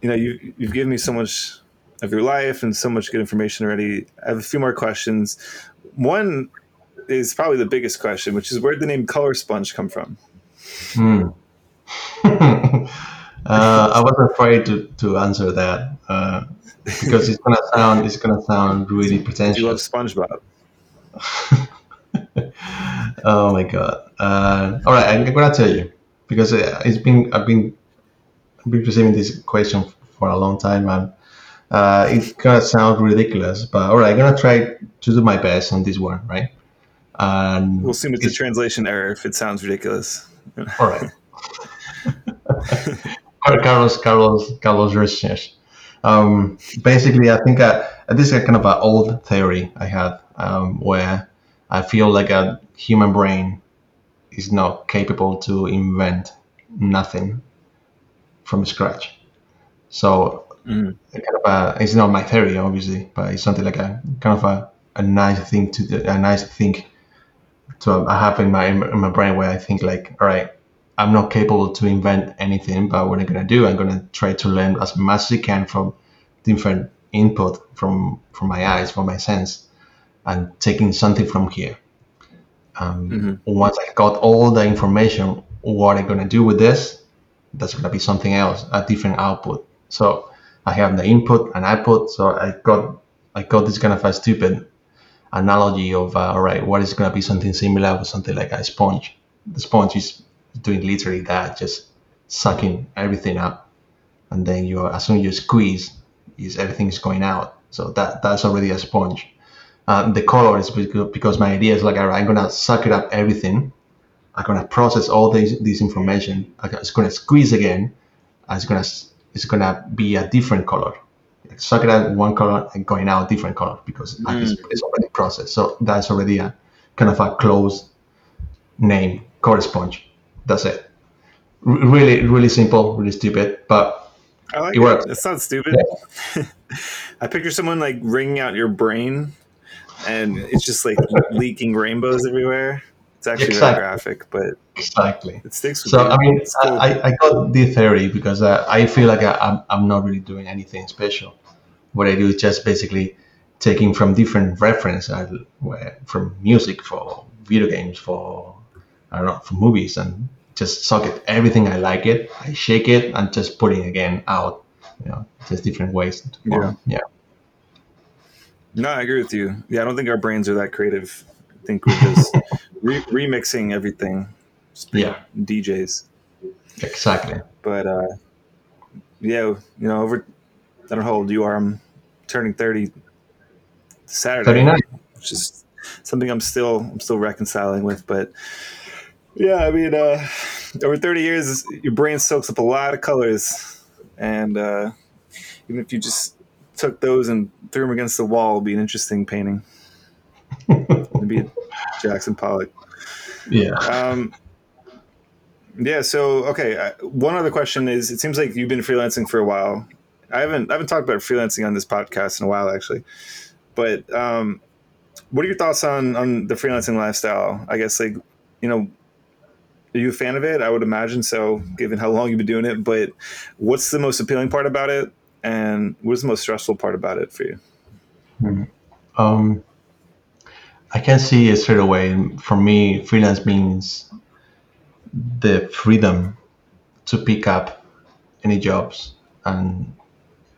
you know you you've given me so much of your life and so much good information already. I have a few more questions. One is probably the biggest question, which is where did the name Colorsponge come from? Hmm. [LAUGHS] [LAUGHS] uh, I [LAUGHS] was afraid to, to answer that uh, because it's gonna sound it's gonna sound really pretentious. You love SpongeBob. [LAUGHS] oh my god! Uh, all right, I'm gonna tell you because uh, it's been I've been I've been receiving this question for a long time and uh, it's gonna sound ridiculous, but all right, I'm gonna try to do my best on this one, right? And we'll assume it's, it's a translation error if it sounds ridiculous. all right. [LAUGHS] Carlos, Carlos, Carlos Research. Um, basically, I think uh, this is kind of an old theory I had um, where I feel like a human brain is not capable to invent nothing from scratch. So, mm. kind of a, it's not my theory, obviously, but it's something like a kind of a, a nice thing to do, a nice thing to have in my in my brain where I think like, all right, I'm not capable to invent anything, but what I'm gonna do, I'm gonna try to learn as much as I can from different input from from my eyes, from my sense, and taking something from here. Um, mm-hmm. Once I got all the information, what I'm gonna do with this, that's gonna be something else, a different output. So I have the input and output. So I got I got this kind of a stupid analogy of uh, all right, what is gonna be something similar with something like a sponge. The sponge is doing literally that, just sucking everything up, and then you as soon as you squeeze, is everything is going out. So that that's already a sponge. Uh, the color is because my idea is like, all right, I'm gonna suck it up everything. I'm gonna process all this this information. It's gonna squeeze again. it's gonna it's gonna be a different color. Like suck it out one color and going out different color because mm. it's, it's already processed. So that's already a kind of a closed name, color sponge. That's it. R- really, really simple, really stupid, but I like it, it. works. It's not stupid. Yeah. [LAUGHS] I picture someone like wringing out your brain, and it's just like leaking rainbows everywhere. It's actually exactly. very graphic, but exactly it sticks. so you. I mean, cool. I, I got the theory because uh, I feel like I, I'm I'm not really doing anything special. What I do is just basically taking from different reference, uh, from music for video games for I don't know for movies and just suck it everything I like it. I shake it and just put it again out. You know, just different ways. Yeah. Yeah. No, I agree with you. Yeah, I don't think our brains are that creative. I think we're just [LAUGHS] re- remixing everything. Yeah. DJs. Exactly. But uh, yeah, you know, over I don't know how old you are. I'm turning thirty Saturday, 39. which is something I'm still I'm still reconciling with. But yeah, I mean, uh, over 30 years, your brain soaks up a lot of colors. And uh, even if you just took those and threw them against the wall, it'd be an interesting painting. [LAUGHS] it'd be Jackson Pollock. Yeah. Um, yeah. So, okay. Uh, one other question is: It seems like you've been freelancing for a while. I haven't I haven't talked about freelancing on this podcast in a while, actually. But um, what are your thoughts on on the freelancing lifestyle? I guess like you know are you a fan of it? I would imagine so, given how long you've been doing it. But what's the most appealing part about it, and what's the most stressful part about it for you? Hmm. Um, I can see it straight away. For me, freelance means the freedom to pick up any jobs and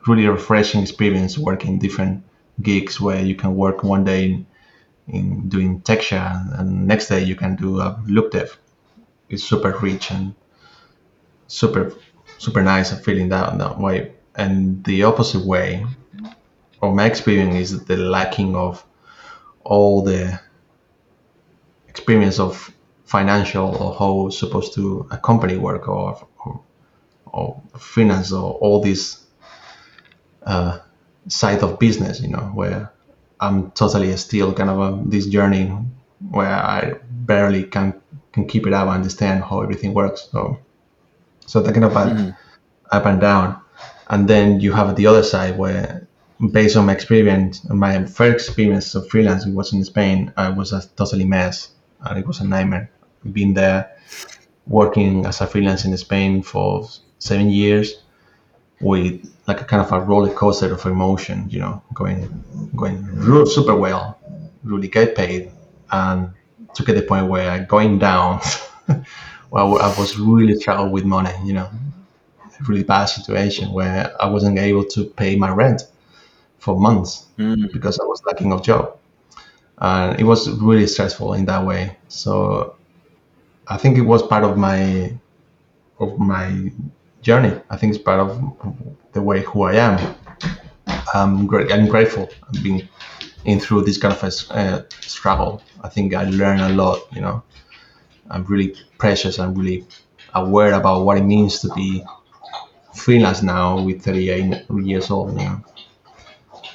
really refreshing experience working different gigs where you can work one day in, in doing texture and next day you can do a look dev is super rich and super super nice and feeling that that way. And the opposite way, or my experience is the lacking of all the experience of financial or how supposed to a company work or or, or finance or all this uh, side of business, you know, where I'm totally still kind of a, this journey where I barely can can keep it up and understand how everything works. So, so they're kind of mm-hmm. up and down. And then you have the other side where, based on my experience, my first experience of freelancing was in Spain. I was a totally mess, and it was a nightmare. Being there, working as a freelance in Spain for seven years, with like a kind of a roller coaster of emotion. You know, going going super well, really get paid, and to get the point where I going down. [LAUGHS] well, I was really troubled with money. You know, really bad situation where I wasn't able to pay my rent for months mm. because I was lacking of job. And it was really stressful in that way. So I think it was part of my of my journey. I think it's part of the way who I am. I'm, great, I'm grateful. I've been in through this kind of a uh, struggle. I think I learned a lot. You know, I'm really precious. I'm really aware about what it means to be freelance now with 38 years old. You know.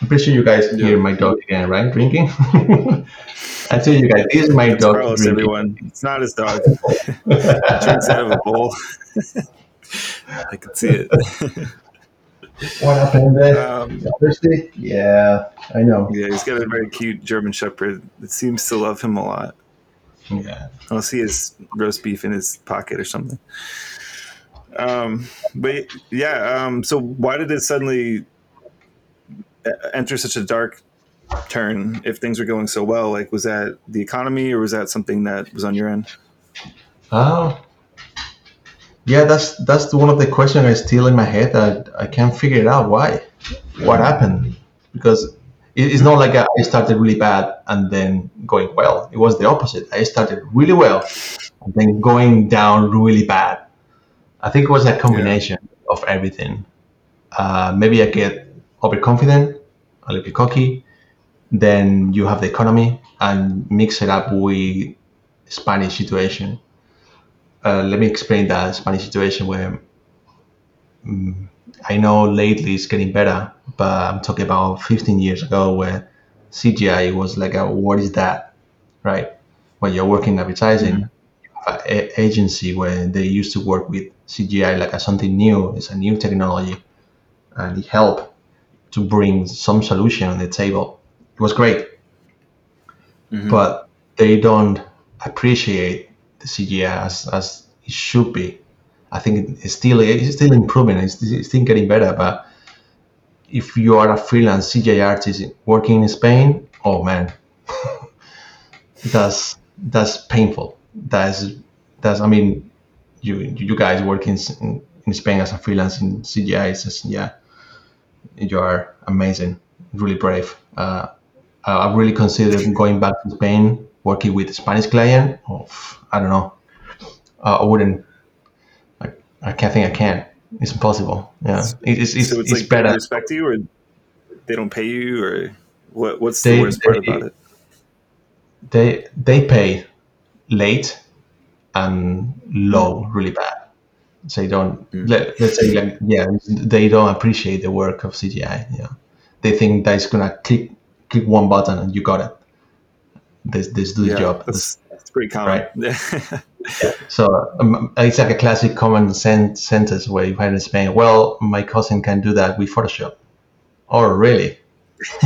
I'm pretty sure you guys yeah. hear my dog again, right? Drinking. [LAUGHS] I tell you guys, this is my dog. Carlos, drinking. everyone. It's not his dog. [LAUGHS] drinks out of a bowl. [LAUGHS] I can see it. What happened there? Um? Yeah, I know. Yeah, he's got a very cute German Shepherd that seems to love him a lot. Yeah. Unless he has roast beef in his pocket or something. Um, but yeah, um, so why did it suddenly enter such a dark turn if things were going so well? Like, was that the economy or was that something that was on your end? Oh, yeah, that's that's one of the questions I still in my head that I can't figure it out. Why? What happened? Because it's not like I started really bad and then going well. It was the opposite. I started really well and then going down really bad. I think it was a combination yeah. of everything. Uh, maybe I get overconfident, a little bit cocky. Then you have the economy and mix it up with Spanish situation. Uh, let me explain that Spanish situation where um, I know lately it's getting better, but I'm talking about 15 years ago where CGI was like, a, what is that, right? When you're working advertising, mm-hmm a- agency where they used to work with CGI like a something new, it's a new technology, and it helped to bring some solution on the table. It was great, mm-hmm. but they don't appreciate the CGI as, as it should be. I think it's still it's still improving. It's, it's still getting better. But if you are a freelance CGI artist working in Spain, oh man, [LAUGHS] that's that's painful that's that's I mean, you you guys working in in Spain as a freelance in CGI. It's just, yeah, you are amazing, really brave. Uh, I really considered going back to Spain, working with a Spanish client. Oh, I don't know. Uh, I wouldn't. I, I can't think I can't. It's impossible. Yeah, it's it's, so it's, it's like better. They respect you, or they don't pay you, or what? What's the worst part about it? They they pay late and low really bad. So they don't mm. let, let's say like yeah they don't appreciate the work of CGI. Yeah, they think that it's gonna click click one button and you got it. This this do the yeah, job. That's, that's pretty common. Right. [LAUGHS] yeah. So um, it's like a classic common sen- sentence where you find in Spain. Well, my cousin can do that with Photoshop. Oh, really? [LAUGHS]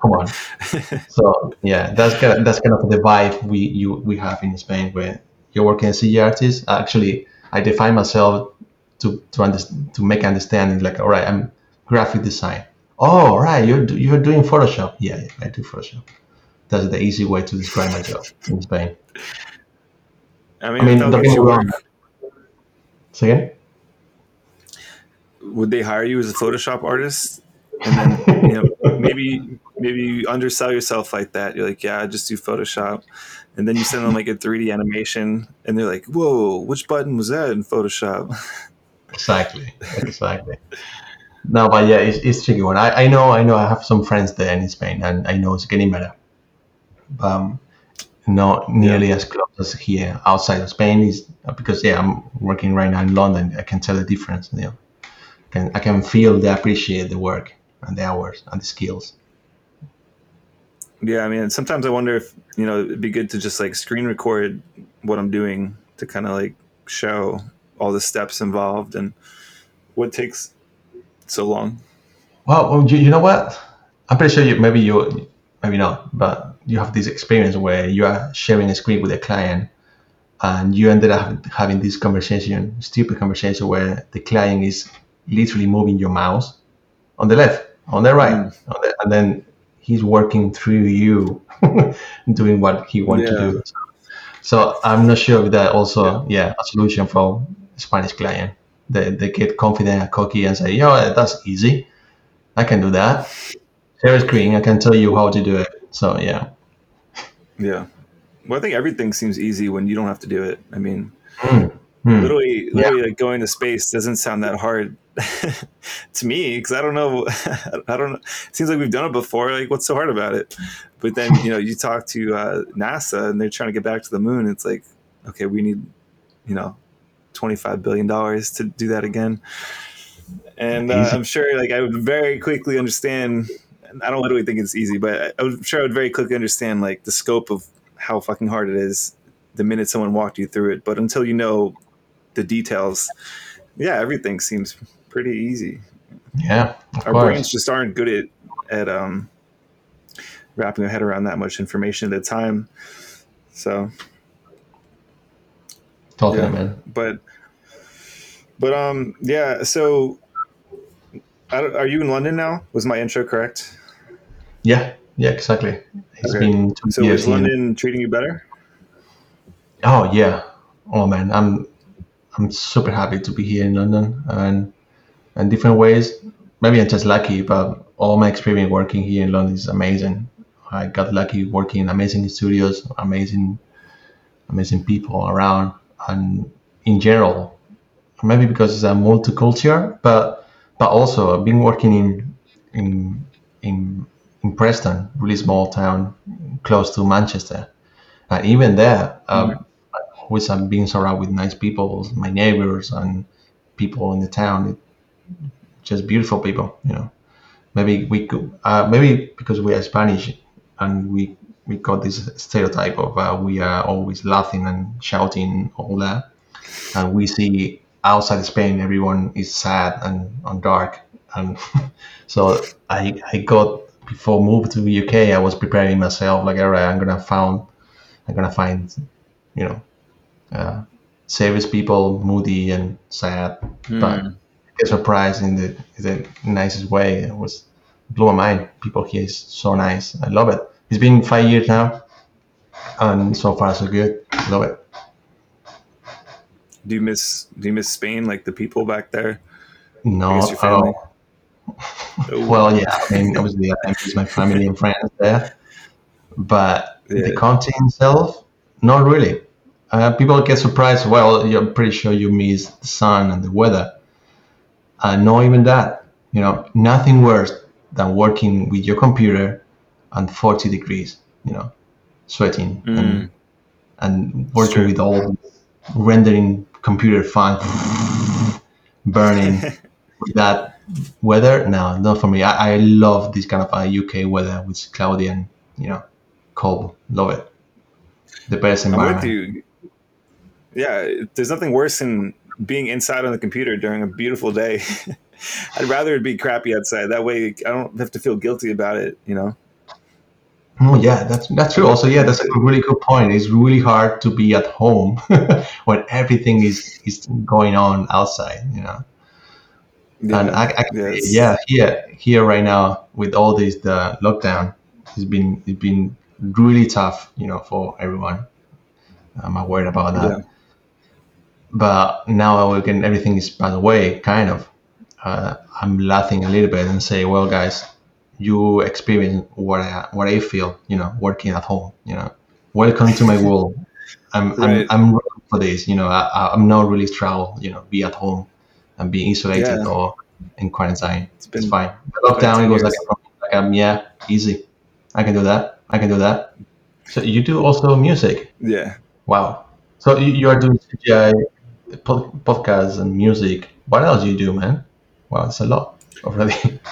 come on. [LAUGHS] so yeah, that's kind of, that's kind of the vibe we you we have in Spain where you're working as a CG artist. Actually, I define myself to to understand to make understanding like all right, I'm graphic design. Oh, right, you're you're doing Photoshop. Yeah, yeah, I do Photoshop. That's the easy way to describe my job in Spain. I mean, I mean don't get me wrong. Say again? Would they hire you as a Photoshop artist? And then you know [LAUGHS] maybe maybe you undersell yourself like that. You're like, yeah, I just do Photoshop, and then you send them like a 3D animation, and they're like, whoa, which button was that in Photoshop? [LAUGHS] Exactly, exactly. no, but yeah, it's, it's tricky one. I, I know, I know. I have some friends there in Spain, and I know it's getting better. Um, not nearly yeah. as close as here outside of Spain is because yeah, I'm working right now in London. I can tell the difference. You know, can I can feel they appreciate the work and the hours and the skills. Yeah, I mean, sometimes I wonder if you know it'd be good to just like screen record what I'm doing to kind of like show all the steps involved and what takes so long. Well, well you, you know what? I'm pretty sure you maybe you maybe not, but you have this experience where you are sharing a screen with a client and you ended up having this conversation, stupid conversation where the client is literally moving your mouse on the left, on the right, mm. on the, and then he's working through you, [LAUGHS] doing what he wants yeah. to do. So I'm not sure if that also, yeah, yeah a solution for Spanish client. They, they get confident and cocky and say, "Yo, that's easy. I can do that. Share a screen. I can tell you how to do it." So yeah. Yeah. Well, I think everything seems easy when you don't have to do it. I mean, mm. Literally, literally, yeah. like going to space doesn't sound that hard [LAUGHS] to me because I don't know. [LAUGHS] I don't. know. It seems like we've done it before. Like, what's so hard about it? But then you know, you talk to uh, NASA and they're trying to get back to the moon. It's like, okay, we need, you know, twenty five billion dollars to do that again. And uh, I'm sure, like, I would very quickly understand. I don't literally think it's easy, but I'm sure I would very quickly understand like the scope of how fucking hard it is the minute someone walked you through it. But until you know the details, yeah, everything seems pretty easy. Yeah, our course. brains just aren't good at at um, wrapping our head around that much information at a time. So, totally, yeah. man. But, but um, yeah. So, are you in London now? Was my intro correct? Yeah, yeah, exactly. It's okay. been two so years. is London treating you better? Oh yeah. Oh man, I'm I'm super happy to be here in London and in different ways. Maybe I'm just lucky, but all my experience working here in London is amazing. I got lucky working in amazing studios, amazing, amazing people around, and in general, maybe because it's a multicultural, but but also I've been working in in in in Preston, really small town close to Manchester, and even there, um, mm-hmm. always I'm being surrounded with nice people, my neighbors and people in the town just beautiful people. You know, maybe we could, uh, maybe because we are Spanish and we we got this stereotype of uh, we are always laughing and shouting all that, and we see outside Spain everyone is sad and, and dark, and [LAUGHS] so I I got before moving to the UK I was preparing myself like all right I'm gonna found I'm gonna find you know uh, serious people moody and sad, mm. but get surprised in the, the nicest way. It was blew my mind. People here is so nice. I love it. It's been five years now, and so far so good. Love it. Do you miss Do you miss Spain? Like the people back there? No. Well, yeah. I mean, obviously, I miss my family and friends there, but yeah. the country itself, not really. Uh, people get surprised. Well, you're pretty sure you miss the sun and the weather uh, not even that. You know, nothing worse than working with your computer and 40 degrees. You know, sweating mm. and and working with all rendering computer fun [LAUGHS] burning [LAUGHS] with that weather. No, not for me. I, I love this kind of uh, UK weather with cloudy and you know cold. Love it. The best environment. I'm with you. Yeah, there's nothing worse than being inside on the computer during a beautiful day. [LAUGHS] I'd rather it be crappy outside. That way, I don't have to feel guilty about it. You know. Oh yeah, that's that's true. Also, yeah, that's a really good point. It's really hard to be at home [LAUGHS] when everything is is going on outside. You know. Yeah, and I, I yes. yeah, here here right now with all this the lockdown, it's been it's been really tough. You know, for everyone. I'm aware about that. Yeah but now again everything is by the way kind of uh, i'm laughing a little bit and say well guys you experience what I, what I feel you know working at home you know welcome to my world i'm [LAUGHS] right. i'm, I'm for this you know I, i'm not really travel you know be at home and be isolated yeah. or in quarantine it's, been, it's fine the lockdown it was like, like um, yeah easy i can do that i can do that so you do also music yeah wow so you, you are doing CGI podcasts and music. What else do you do, man? Well, it's a lot already. [LAUGHS]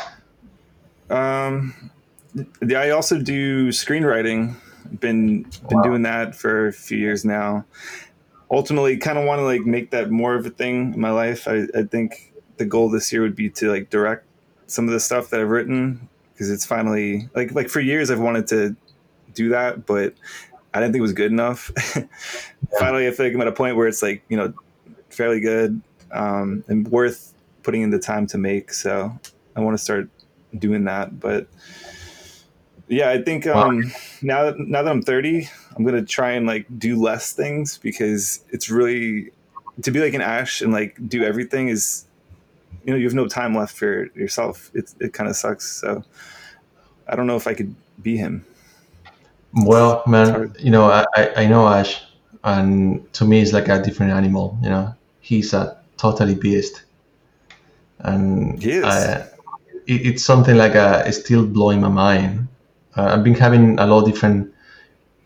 Um, yeah, I also do screenwriting. Been been wow. doing that for a few years now. Ultimately, kind of want to like make that more of a thing in my life. I, I think the goal this year would be to like direct some of the stuff that I've written because it's finally like like for years I've wanted to do that, but I didn't think it was good enough. [LAUGHS] yeah. Finally, I feel like I'm at a point where it's like you know fairly good um, and worth putting in the time to make. So I want to start doing that, but yeah, I think um, wow. now that now that I'm 30, I'm gonna try and like do less things because it's really to be like an Ash and like do everything is you know you have no time left for yourself. It it kind of sucks. So I don't know if I could be him. Well, man, you know I I know Ash, and to me it's like a different animal. You know, he's a totally beast, and I, it, it's something like a, it's still blowing my mind uh, I've been having a lot of different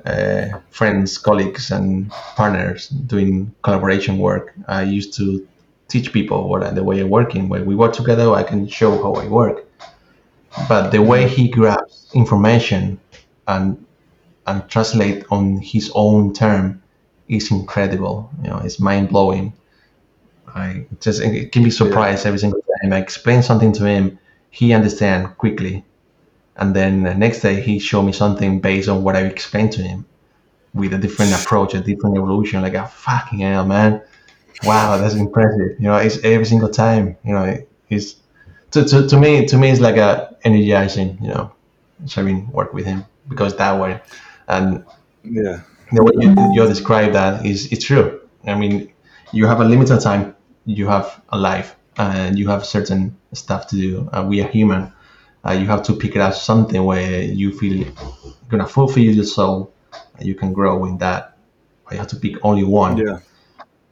uh, friends, colleagues, and partners doing collaboration work. I used to teach people what the way of working. When we work together, I can show how I work. But the way he grabs information and and translate on his own term is incredible. You know, it's mind blowing. I just it can be surprised yeah. every single time I explain something to him. He understand quickly and then the next day he showed me something based on what I explained to him with a different approach, a different evolution. Like, a fucking hell, man. Wow, that's impressive. You know, it's every single time, you know, it's to, to, to me, to me, it's like a energizing, you know, sharing work with him because that way. And yeah, the way you, you describe that is, it's true. I mean, you have a limited time, you have a life, and you have certain stuff to do. Uh, we are human uh, you have to pick it up something where you feel you're gonna fulfill your soul and you can grow in that. You have to pick only one. Yeah.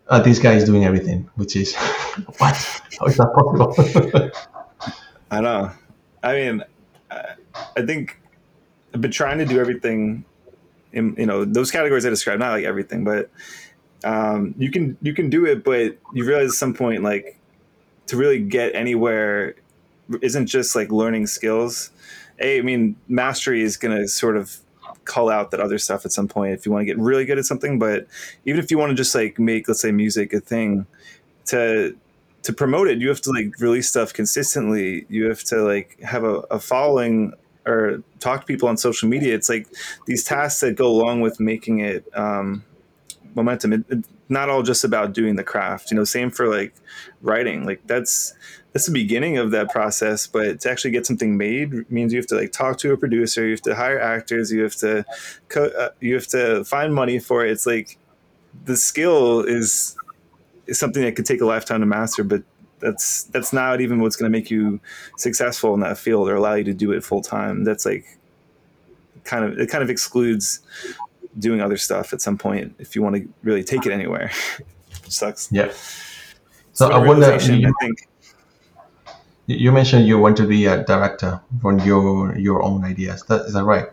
Uh, this guy is doing everything which is [LAUGHS] what? How is that possible? [LAUGHS] I know. I mean i think i've been trying to do everything in you know those categories i described not like everything but um, you can you can do it but you realize at some point like to really get anywhere isn't just like learning skills. A, I mean, mastery is going to sort of call out that other stuff at some point if you want to get really good at something. But even if you want to just like make, let's say, music a thing, to to promote it, you have to like release stuff consistently. You have to like have a, a following or talk to people on social media. It's like these tasks that go along with making it um, momentum. It, it, not all just about doing the craft. You know, same for like writing. Like that's that's the beginning of that process but to actually get something made means you have to like talk to a producer you have to hire actors you have to co- uh, you have to find money for it it's like the skill is is something that could take a lifetime to master but that's that's not even what's going to make you successful in that field or allow you to do it full time that's like kind of it kind of excludes doing other stuff at some point if you want to really take it anywhere which [LAUGHS] sucks yeah so I wonder, I think you mentioned you want to be a director from your your own ideas. That, is that right?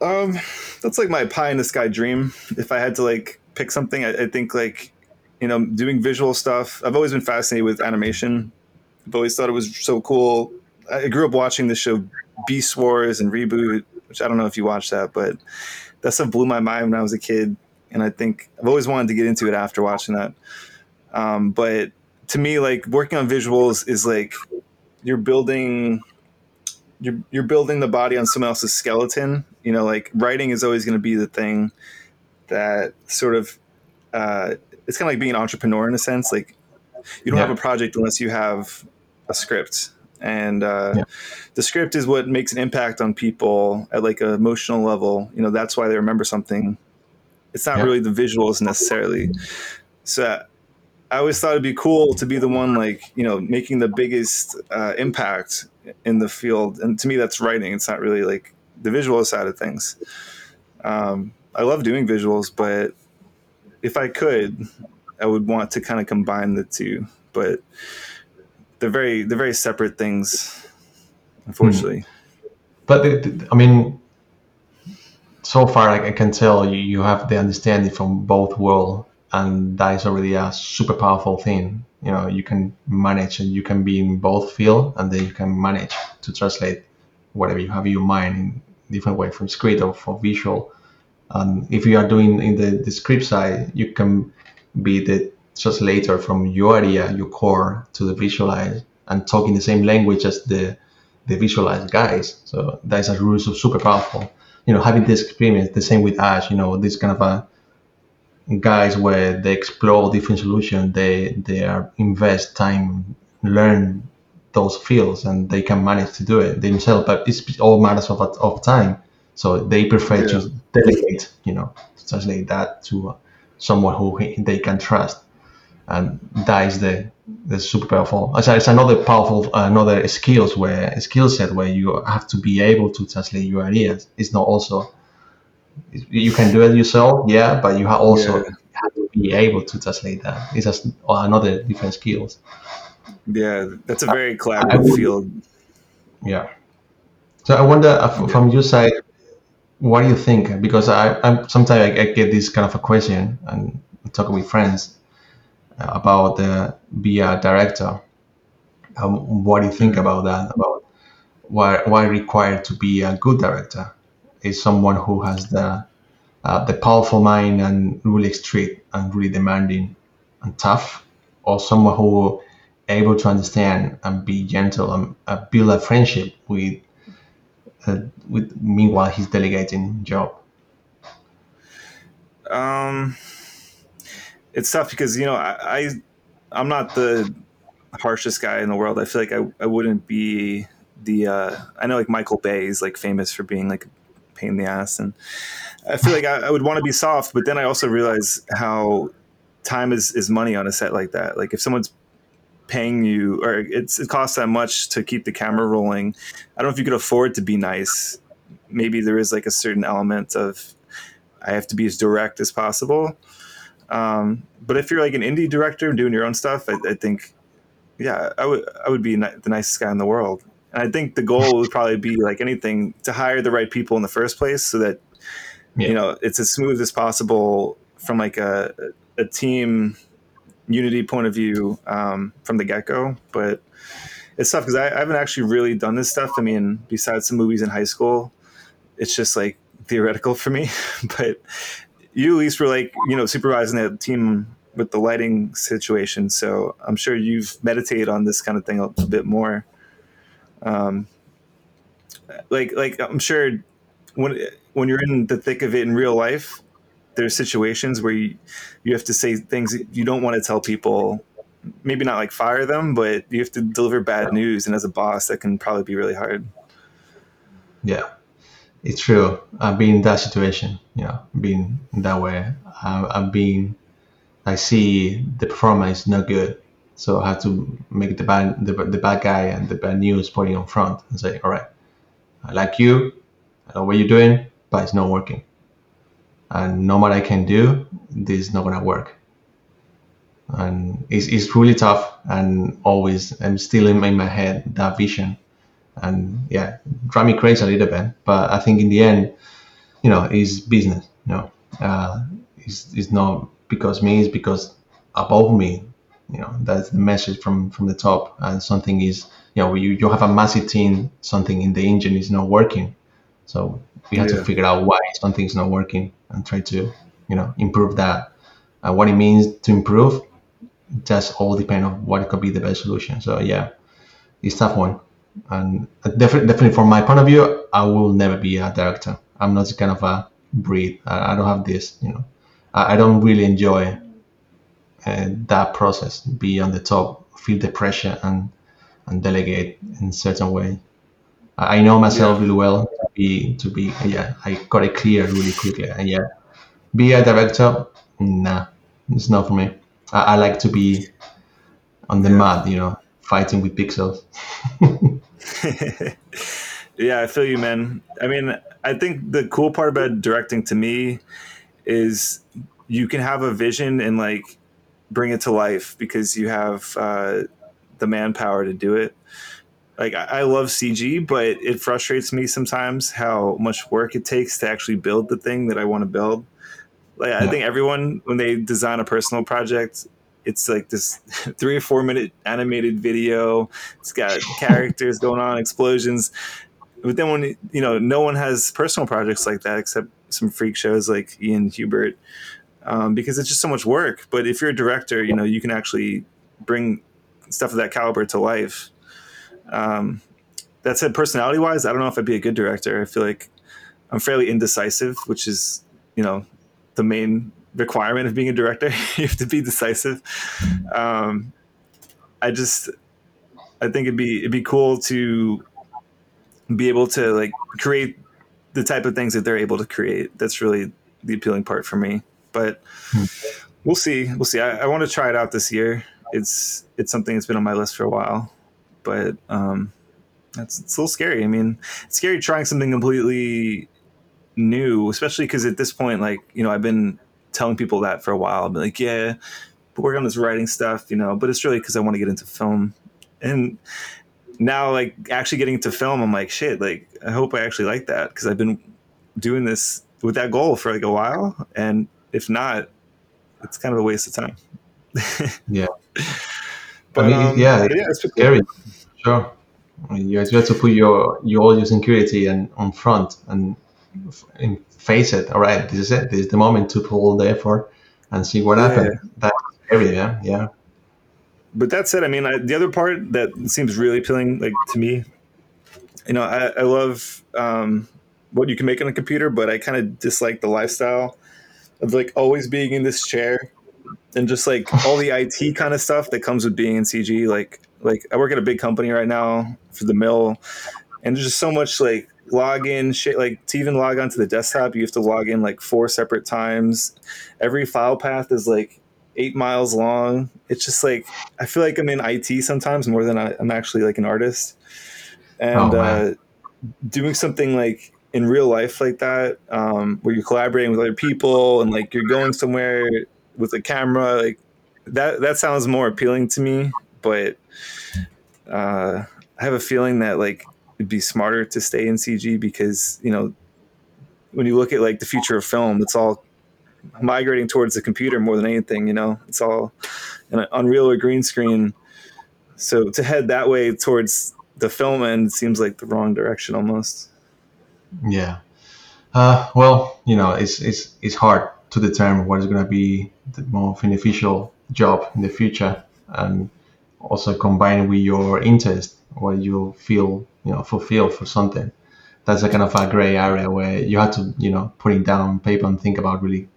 Um, that's like my pie in the sky dream. If I had to like pick something, I, I think like you know doing visual stuff. I've always been fascinated with animation. I've always thought it was so cool. I grew up watching the show Beast Wars and Reboot, which I don't know if you watched that, but that stuff blew my mind when I was a kid, and I think I've always wanted to get into it after watching that. Um, but to me, like working on visuals is like you're building you're you're building the body on someone else's skeleton. You know, like writing is always going to be the thing that sort of uh, it's kind of like being an entrepreneur in a sense. Like you don't yeah. have a project unless you have a script, and uh, yeah. the script is what makes an impact on people at like an emotional level. You know, that's why they remember something. It's not yeah. really the visuals necessarily. So I always thought it'd be cool to be the one like you know making the biggest uh, impact in the field, and to me that's writing. It's not really like the visual side of things. Um, I love doing visuals, but if I could, I would want to kind of combine the two. But they're very they're very separate things, unfortunately. Hmm. But I mean, so far I can tell you, you have the understanding from both world, and that is already a super powerful thing you know you can manage and you can be in both field and then you can manage to translate whatever you have in your mind in different way from script or for visual. Um, if you are doing in the, the script side, you can be the translator from your area, your core, to the visualize and talking the same language as the the visualized guys. So that is a really super powerful. You know, having this experience, the same with Ash. You know, this kind of a guys where they explore different solutions. They they are invest time, learn those fields, and they can manage to do it themselves. But it's all matters of of time. So they prefer yeah. to delegate. You know, translate that to someone who they can trust, and that is the the super powerful. It's another powerful, another skills where skill set where you have to be able to translate your ideas. It's not also you can do it yourself, yeah, but you also yeah. have to be able to translate that. It's just another different skills. Yeah, that's a very collaborative would, field. Yeah. So I wonder uh, from your side, what do you think? Because I, I'm sometimes I, I get this kind of a question and talking with friends about the be a director. Um, what do you think about that? About why why required to be a good director? is someone who has the uh, the powerful mind and really strict and really demanding and tough, or someone who able to understand and be gentle and uh, build a friendship with uh, with meanwhile he's delegating job. Um, it's tough because you know I, I I'm not the harshest guy in the world. I feel like I, I wouldn't be the uh, I know like Michael Bay is like famous for being like pain in the ass. And I feel like I, I would want to be soft, but then I also realize how time is, is money on a set like that. Like if someone's paying you or it's, it costs that much to keep the camera rolling, I don't know if you could afford to be nice. Maybe there is like a certain element of I have to be as direct as possible. Um, but if you're like an indie director doing your own stuff, I, I think, yeah, I would I would be the nicest guy in the world. And I think the goal would probably be like anything to hire the right people in the first place so that yeah. you know it's as smooth as possible from like a, a team unity point of view um, from the get-go but it's tough because I, I, haven't actually really done this stuff i mean besides some movies in high school it's just like theoretical for me [LAUGHS] but you at least were like you know supervising that team with the lighting situation so i'm sure you've meditated on this kind of thing a, a bit more um, like like I'm sure when when you're in the thick of it in real life, there's situations where you you have to say things you don't want to tell people. Maybe not like fire them, but you have to deliver bad news, and as a boss, that can probably be really hard. Yeah, it's true. I've been in that situation. You know, been that way. I've been. I see the performance is not good, so I had to make the bad the, the bad guy and the bad news putting on front and say, all right, I like you, I know what you're doing, but it's not working. And no matter I can do, this is not gonna work. And it's, it's really tough and always I'm still in my head that vision. And yeah, drive me crazy a little bit. But I think in the end, you know, it's business. You know, uh, it's, it's not because me, it's because above me you know that's the message from from the top and something is you know you, you have a massive team something in the engine is not working so we have yeah. to figure out why something's not working and try to you know improve that and what it means to improve just all depend on what could be the best solution so yeah it's tough one and definitely definitely from my point of view i will never be a director i'm not the kind of a breed i, I don't have this you know I, don't really enjoy uh, that process, be on the top, feel the pressure, and and delegate in certain way. I know myself yeah. really well to be to be yeah. I got it clear really quickly, and yeah, be a director, nah, it's not for me. I, I like to be on the yeah. mud, you know, fighting with pixels. [LAUGHS] yeah, I feel you, man. I mean, I think the cool part about directing to me is you can have a vision and like bring it to life because you have uh, the manpower to do it. Like I, I love CG, but it frustrates me sometimes how much work it takes to actually build the thing that I want to build. Like yeah. I think everyone when they design a personal project, it's like this [LAUGHS] three or four minute animated video. It's got characters going on, explosions. but then when you know, no one has personal projects like that except some freak shows like Ian Hubert, um, because it's just so much work. But if you're a director, you know, you can actually bring stuff of that caliber to life. Um, that said, personality wise, I don't know if I'd be a good director. I feel like I'm fairly indecisive, which is, you know, the main requirement of being a director. [LAUGHS] you have to be decisive. Um, I just, I think it'd be it'd be cool to be able to like create the type of things that they're able to create. That's really the appealing part for me. But we'll see. We'll see. I, I want to try it out this year. It's it's something that's been on my list for a while, but um, that's it's a little scary. I mean, it's scary trying something completely new, especially because at this point, like you know, I've been telling people that for a while. I'm like, yeah, working on this writing stuff, you know, but it's really because I want to get into film. And now, like actually getting into film, I'm like, shit, like I hope I actually like that because I've been doing this with that goal for like a while, and if not, it's kind of a waste of time. [LAUGHS] yeah. But I mean, um, yeah, yeah, it's scary. Sure. I mean, you have to put your your all your security and on front and, and face it. All right, this is it. This is the moment to pull the effort and see what yeah. happens. That's scary. Yeah, yeah. But that said, I mean, I, the other part that seems really appealing, like to me, you know, I, I love um, what you can make on a computer, but I kind of dislike the lifestyle of like always being in this chair and just like [LAUGHS] all the IT kind of stuff that comes with being in CG. Like, like I work at a big company right now for the mill, and there's just so much like login shit. Like to even log onto the desktop, you have to log in like four separate times. Every file path is like eight miles long. It's just like I feel like I'm in IT sometimes more than I, am actually like an artist, and oh, uh, doing something like in real life like that, um, where you're collaborating with other people and like you're going somewhere with a camera, like that. That sounds more appealing to me, but uh, I have a feeling that like it'd be smarter to stay in CG because you know when you look at like the future of film, it's all migrating towards the computer more than anything. You know, it's all an Unreal or green screen. So to head that way towards the film end seems like the wrong direction almost. Yeah. Uh, well, you know, it's it's it's hard to determine what is going to be the more beneficial job in the future, and also combine with your interest, what you feel you know fulfilled for something. That's a kind of a gray area where you have to you know put it down paper and think about really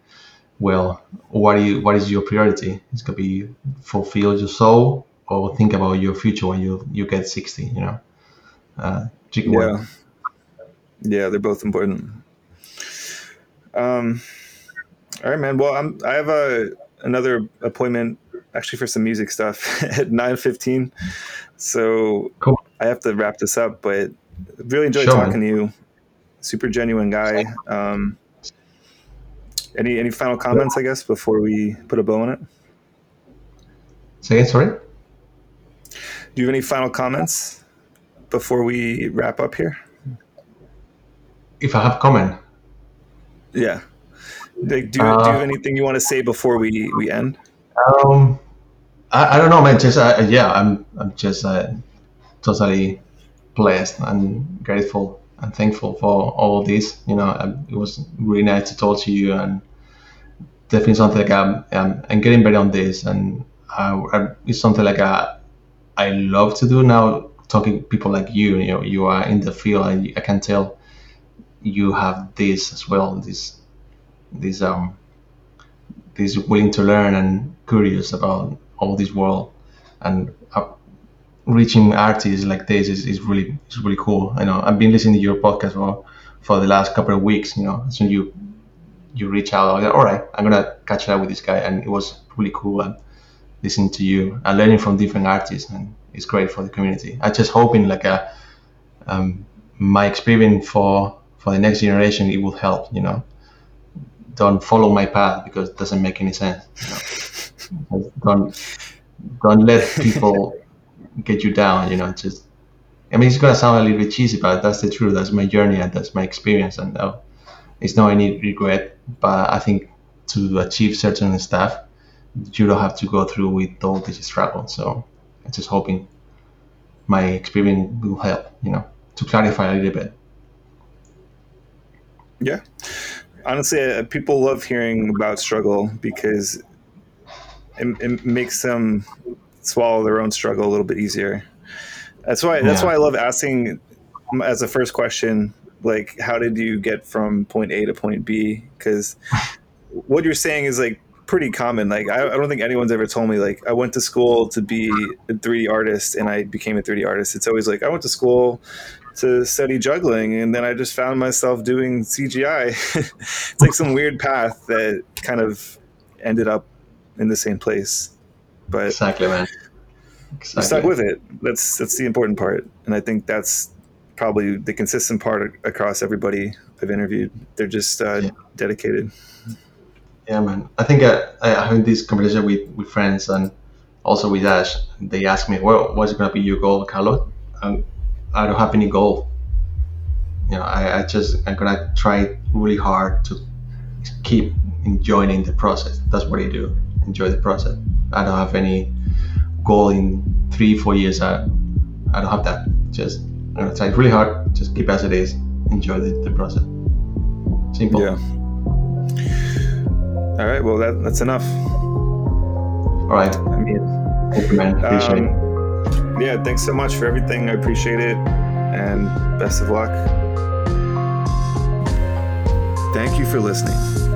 well what you what is your priority? It's to be fulfill your soul or think about your future when you you get 60 you know? Uh, yeah. Yeah they're both important. Um all right man. Well i'm i have a another appointment actually for some music stuff [LAUGHS] at 9.15 so cool. i have to wrap this up but really enjoyed sure, talking to you super genuine guy um any any final comments, I guess, before we put a bow on it? Say again, sorry. Do you have any final comments before we wrap up here? If I have comment. Yeah. Like, do, uh, do you have anything you want to say before we, we end? Um, I, I don't know, man. Just uh, yeah, I'm I'm just uh, totally blessed and grateful and thankful for all this. You know, um, it was really nice to talk to you and definitely something like I'm, I'm, I'm getting better on this, and I, it's something like I, I love to do now. Talking to people like you, you know, you are in the field, and I can tell you have this as well. This, this um, this willing to learn and curious about all this world, and uh, reaching artists like this is, is really is really cool. I know I've been listening to your podcast for for the last couple of weeks. You know, so you you reach out, like, all right, I'm gonna catch up with this guy, and it was really cool and listening to you and learning from different artists, and it's great for the community. I just hoping like a uh, um, my experience for for the next generation it will help. You know, don't follow my path because it doesn't make any sense. You know? Don't don't let people [LAUGHS] get you down. You know, just I mean, it's gonna sound a little bit cheesy, but that's the truth. That's my journey and that's my experience, and uh, it's not any regret, but I think to achieve certain stuff, you don't have to go through with all this struggle. So I'm just hoping my experience will help, you know. to clarify a little bit. Yeah, honestly, uh, people love hearing about struggle because it, it, makes them swallow their own struggle a little bit easier. That's why. That's yeah. why I love asking as a first question, like, how did you get from point A to point B? Because [LAUGHS] what you're saying is like pretty common. Like I, I, don't think anyone's ever told me like I went to school to be a 3D artist and I became a 3D artist. It's always like I went to school to study juggling and then I just found myself doing CGI. [LAUGHS] it's like some weird path that kind of ended up in the same place. But exactly, man. Exactly. Stuck with it. That's that's the important part, and I think that's probably the consistent part across everybody I've interviewed. They're just uh, yeah. dedicated. Yeah, man. I think I, I having this conversation with, with friends and also with Ash. They ask me, "Well, what's going to be your goal, Carlos?" And I don't have any goal. You know, I, I just I'm gonna try really hard to keep enjoying the process. That's what I do. Enjoy the process. I don't have any goal in three, four years. I, I don't have that. Just I'm gonna try really hard. Just keep as it is. Enjoy the, the process. Simple. Yeah. All right. Well, that, that's enough. All right. I mean, thank you, man. Appreciate um, it. Yeah. Thanks so much for everything. I appreciate it, and best of luck. Thank you for listening.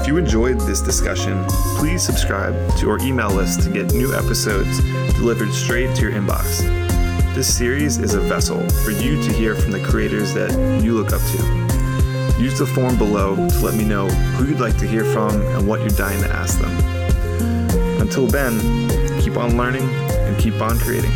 If you enjoyed this discussion, please subscribe to our email list to get new episodes delivered straight to your inbox. This series is a vessel for you to hear from the creators that you look up to. Use the form below to let me know who you'd like to hear from and what you're dying to ask them. Until then, keep on learning and keep on creating.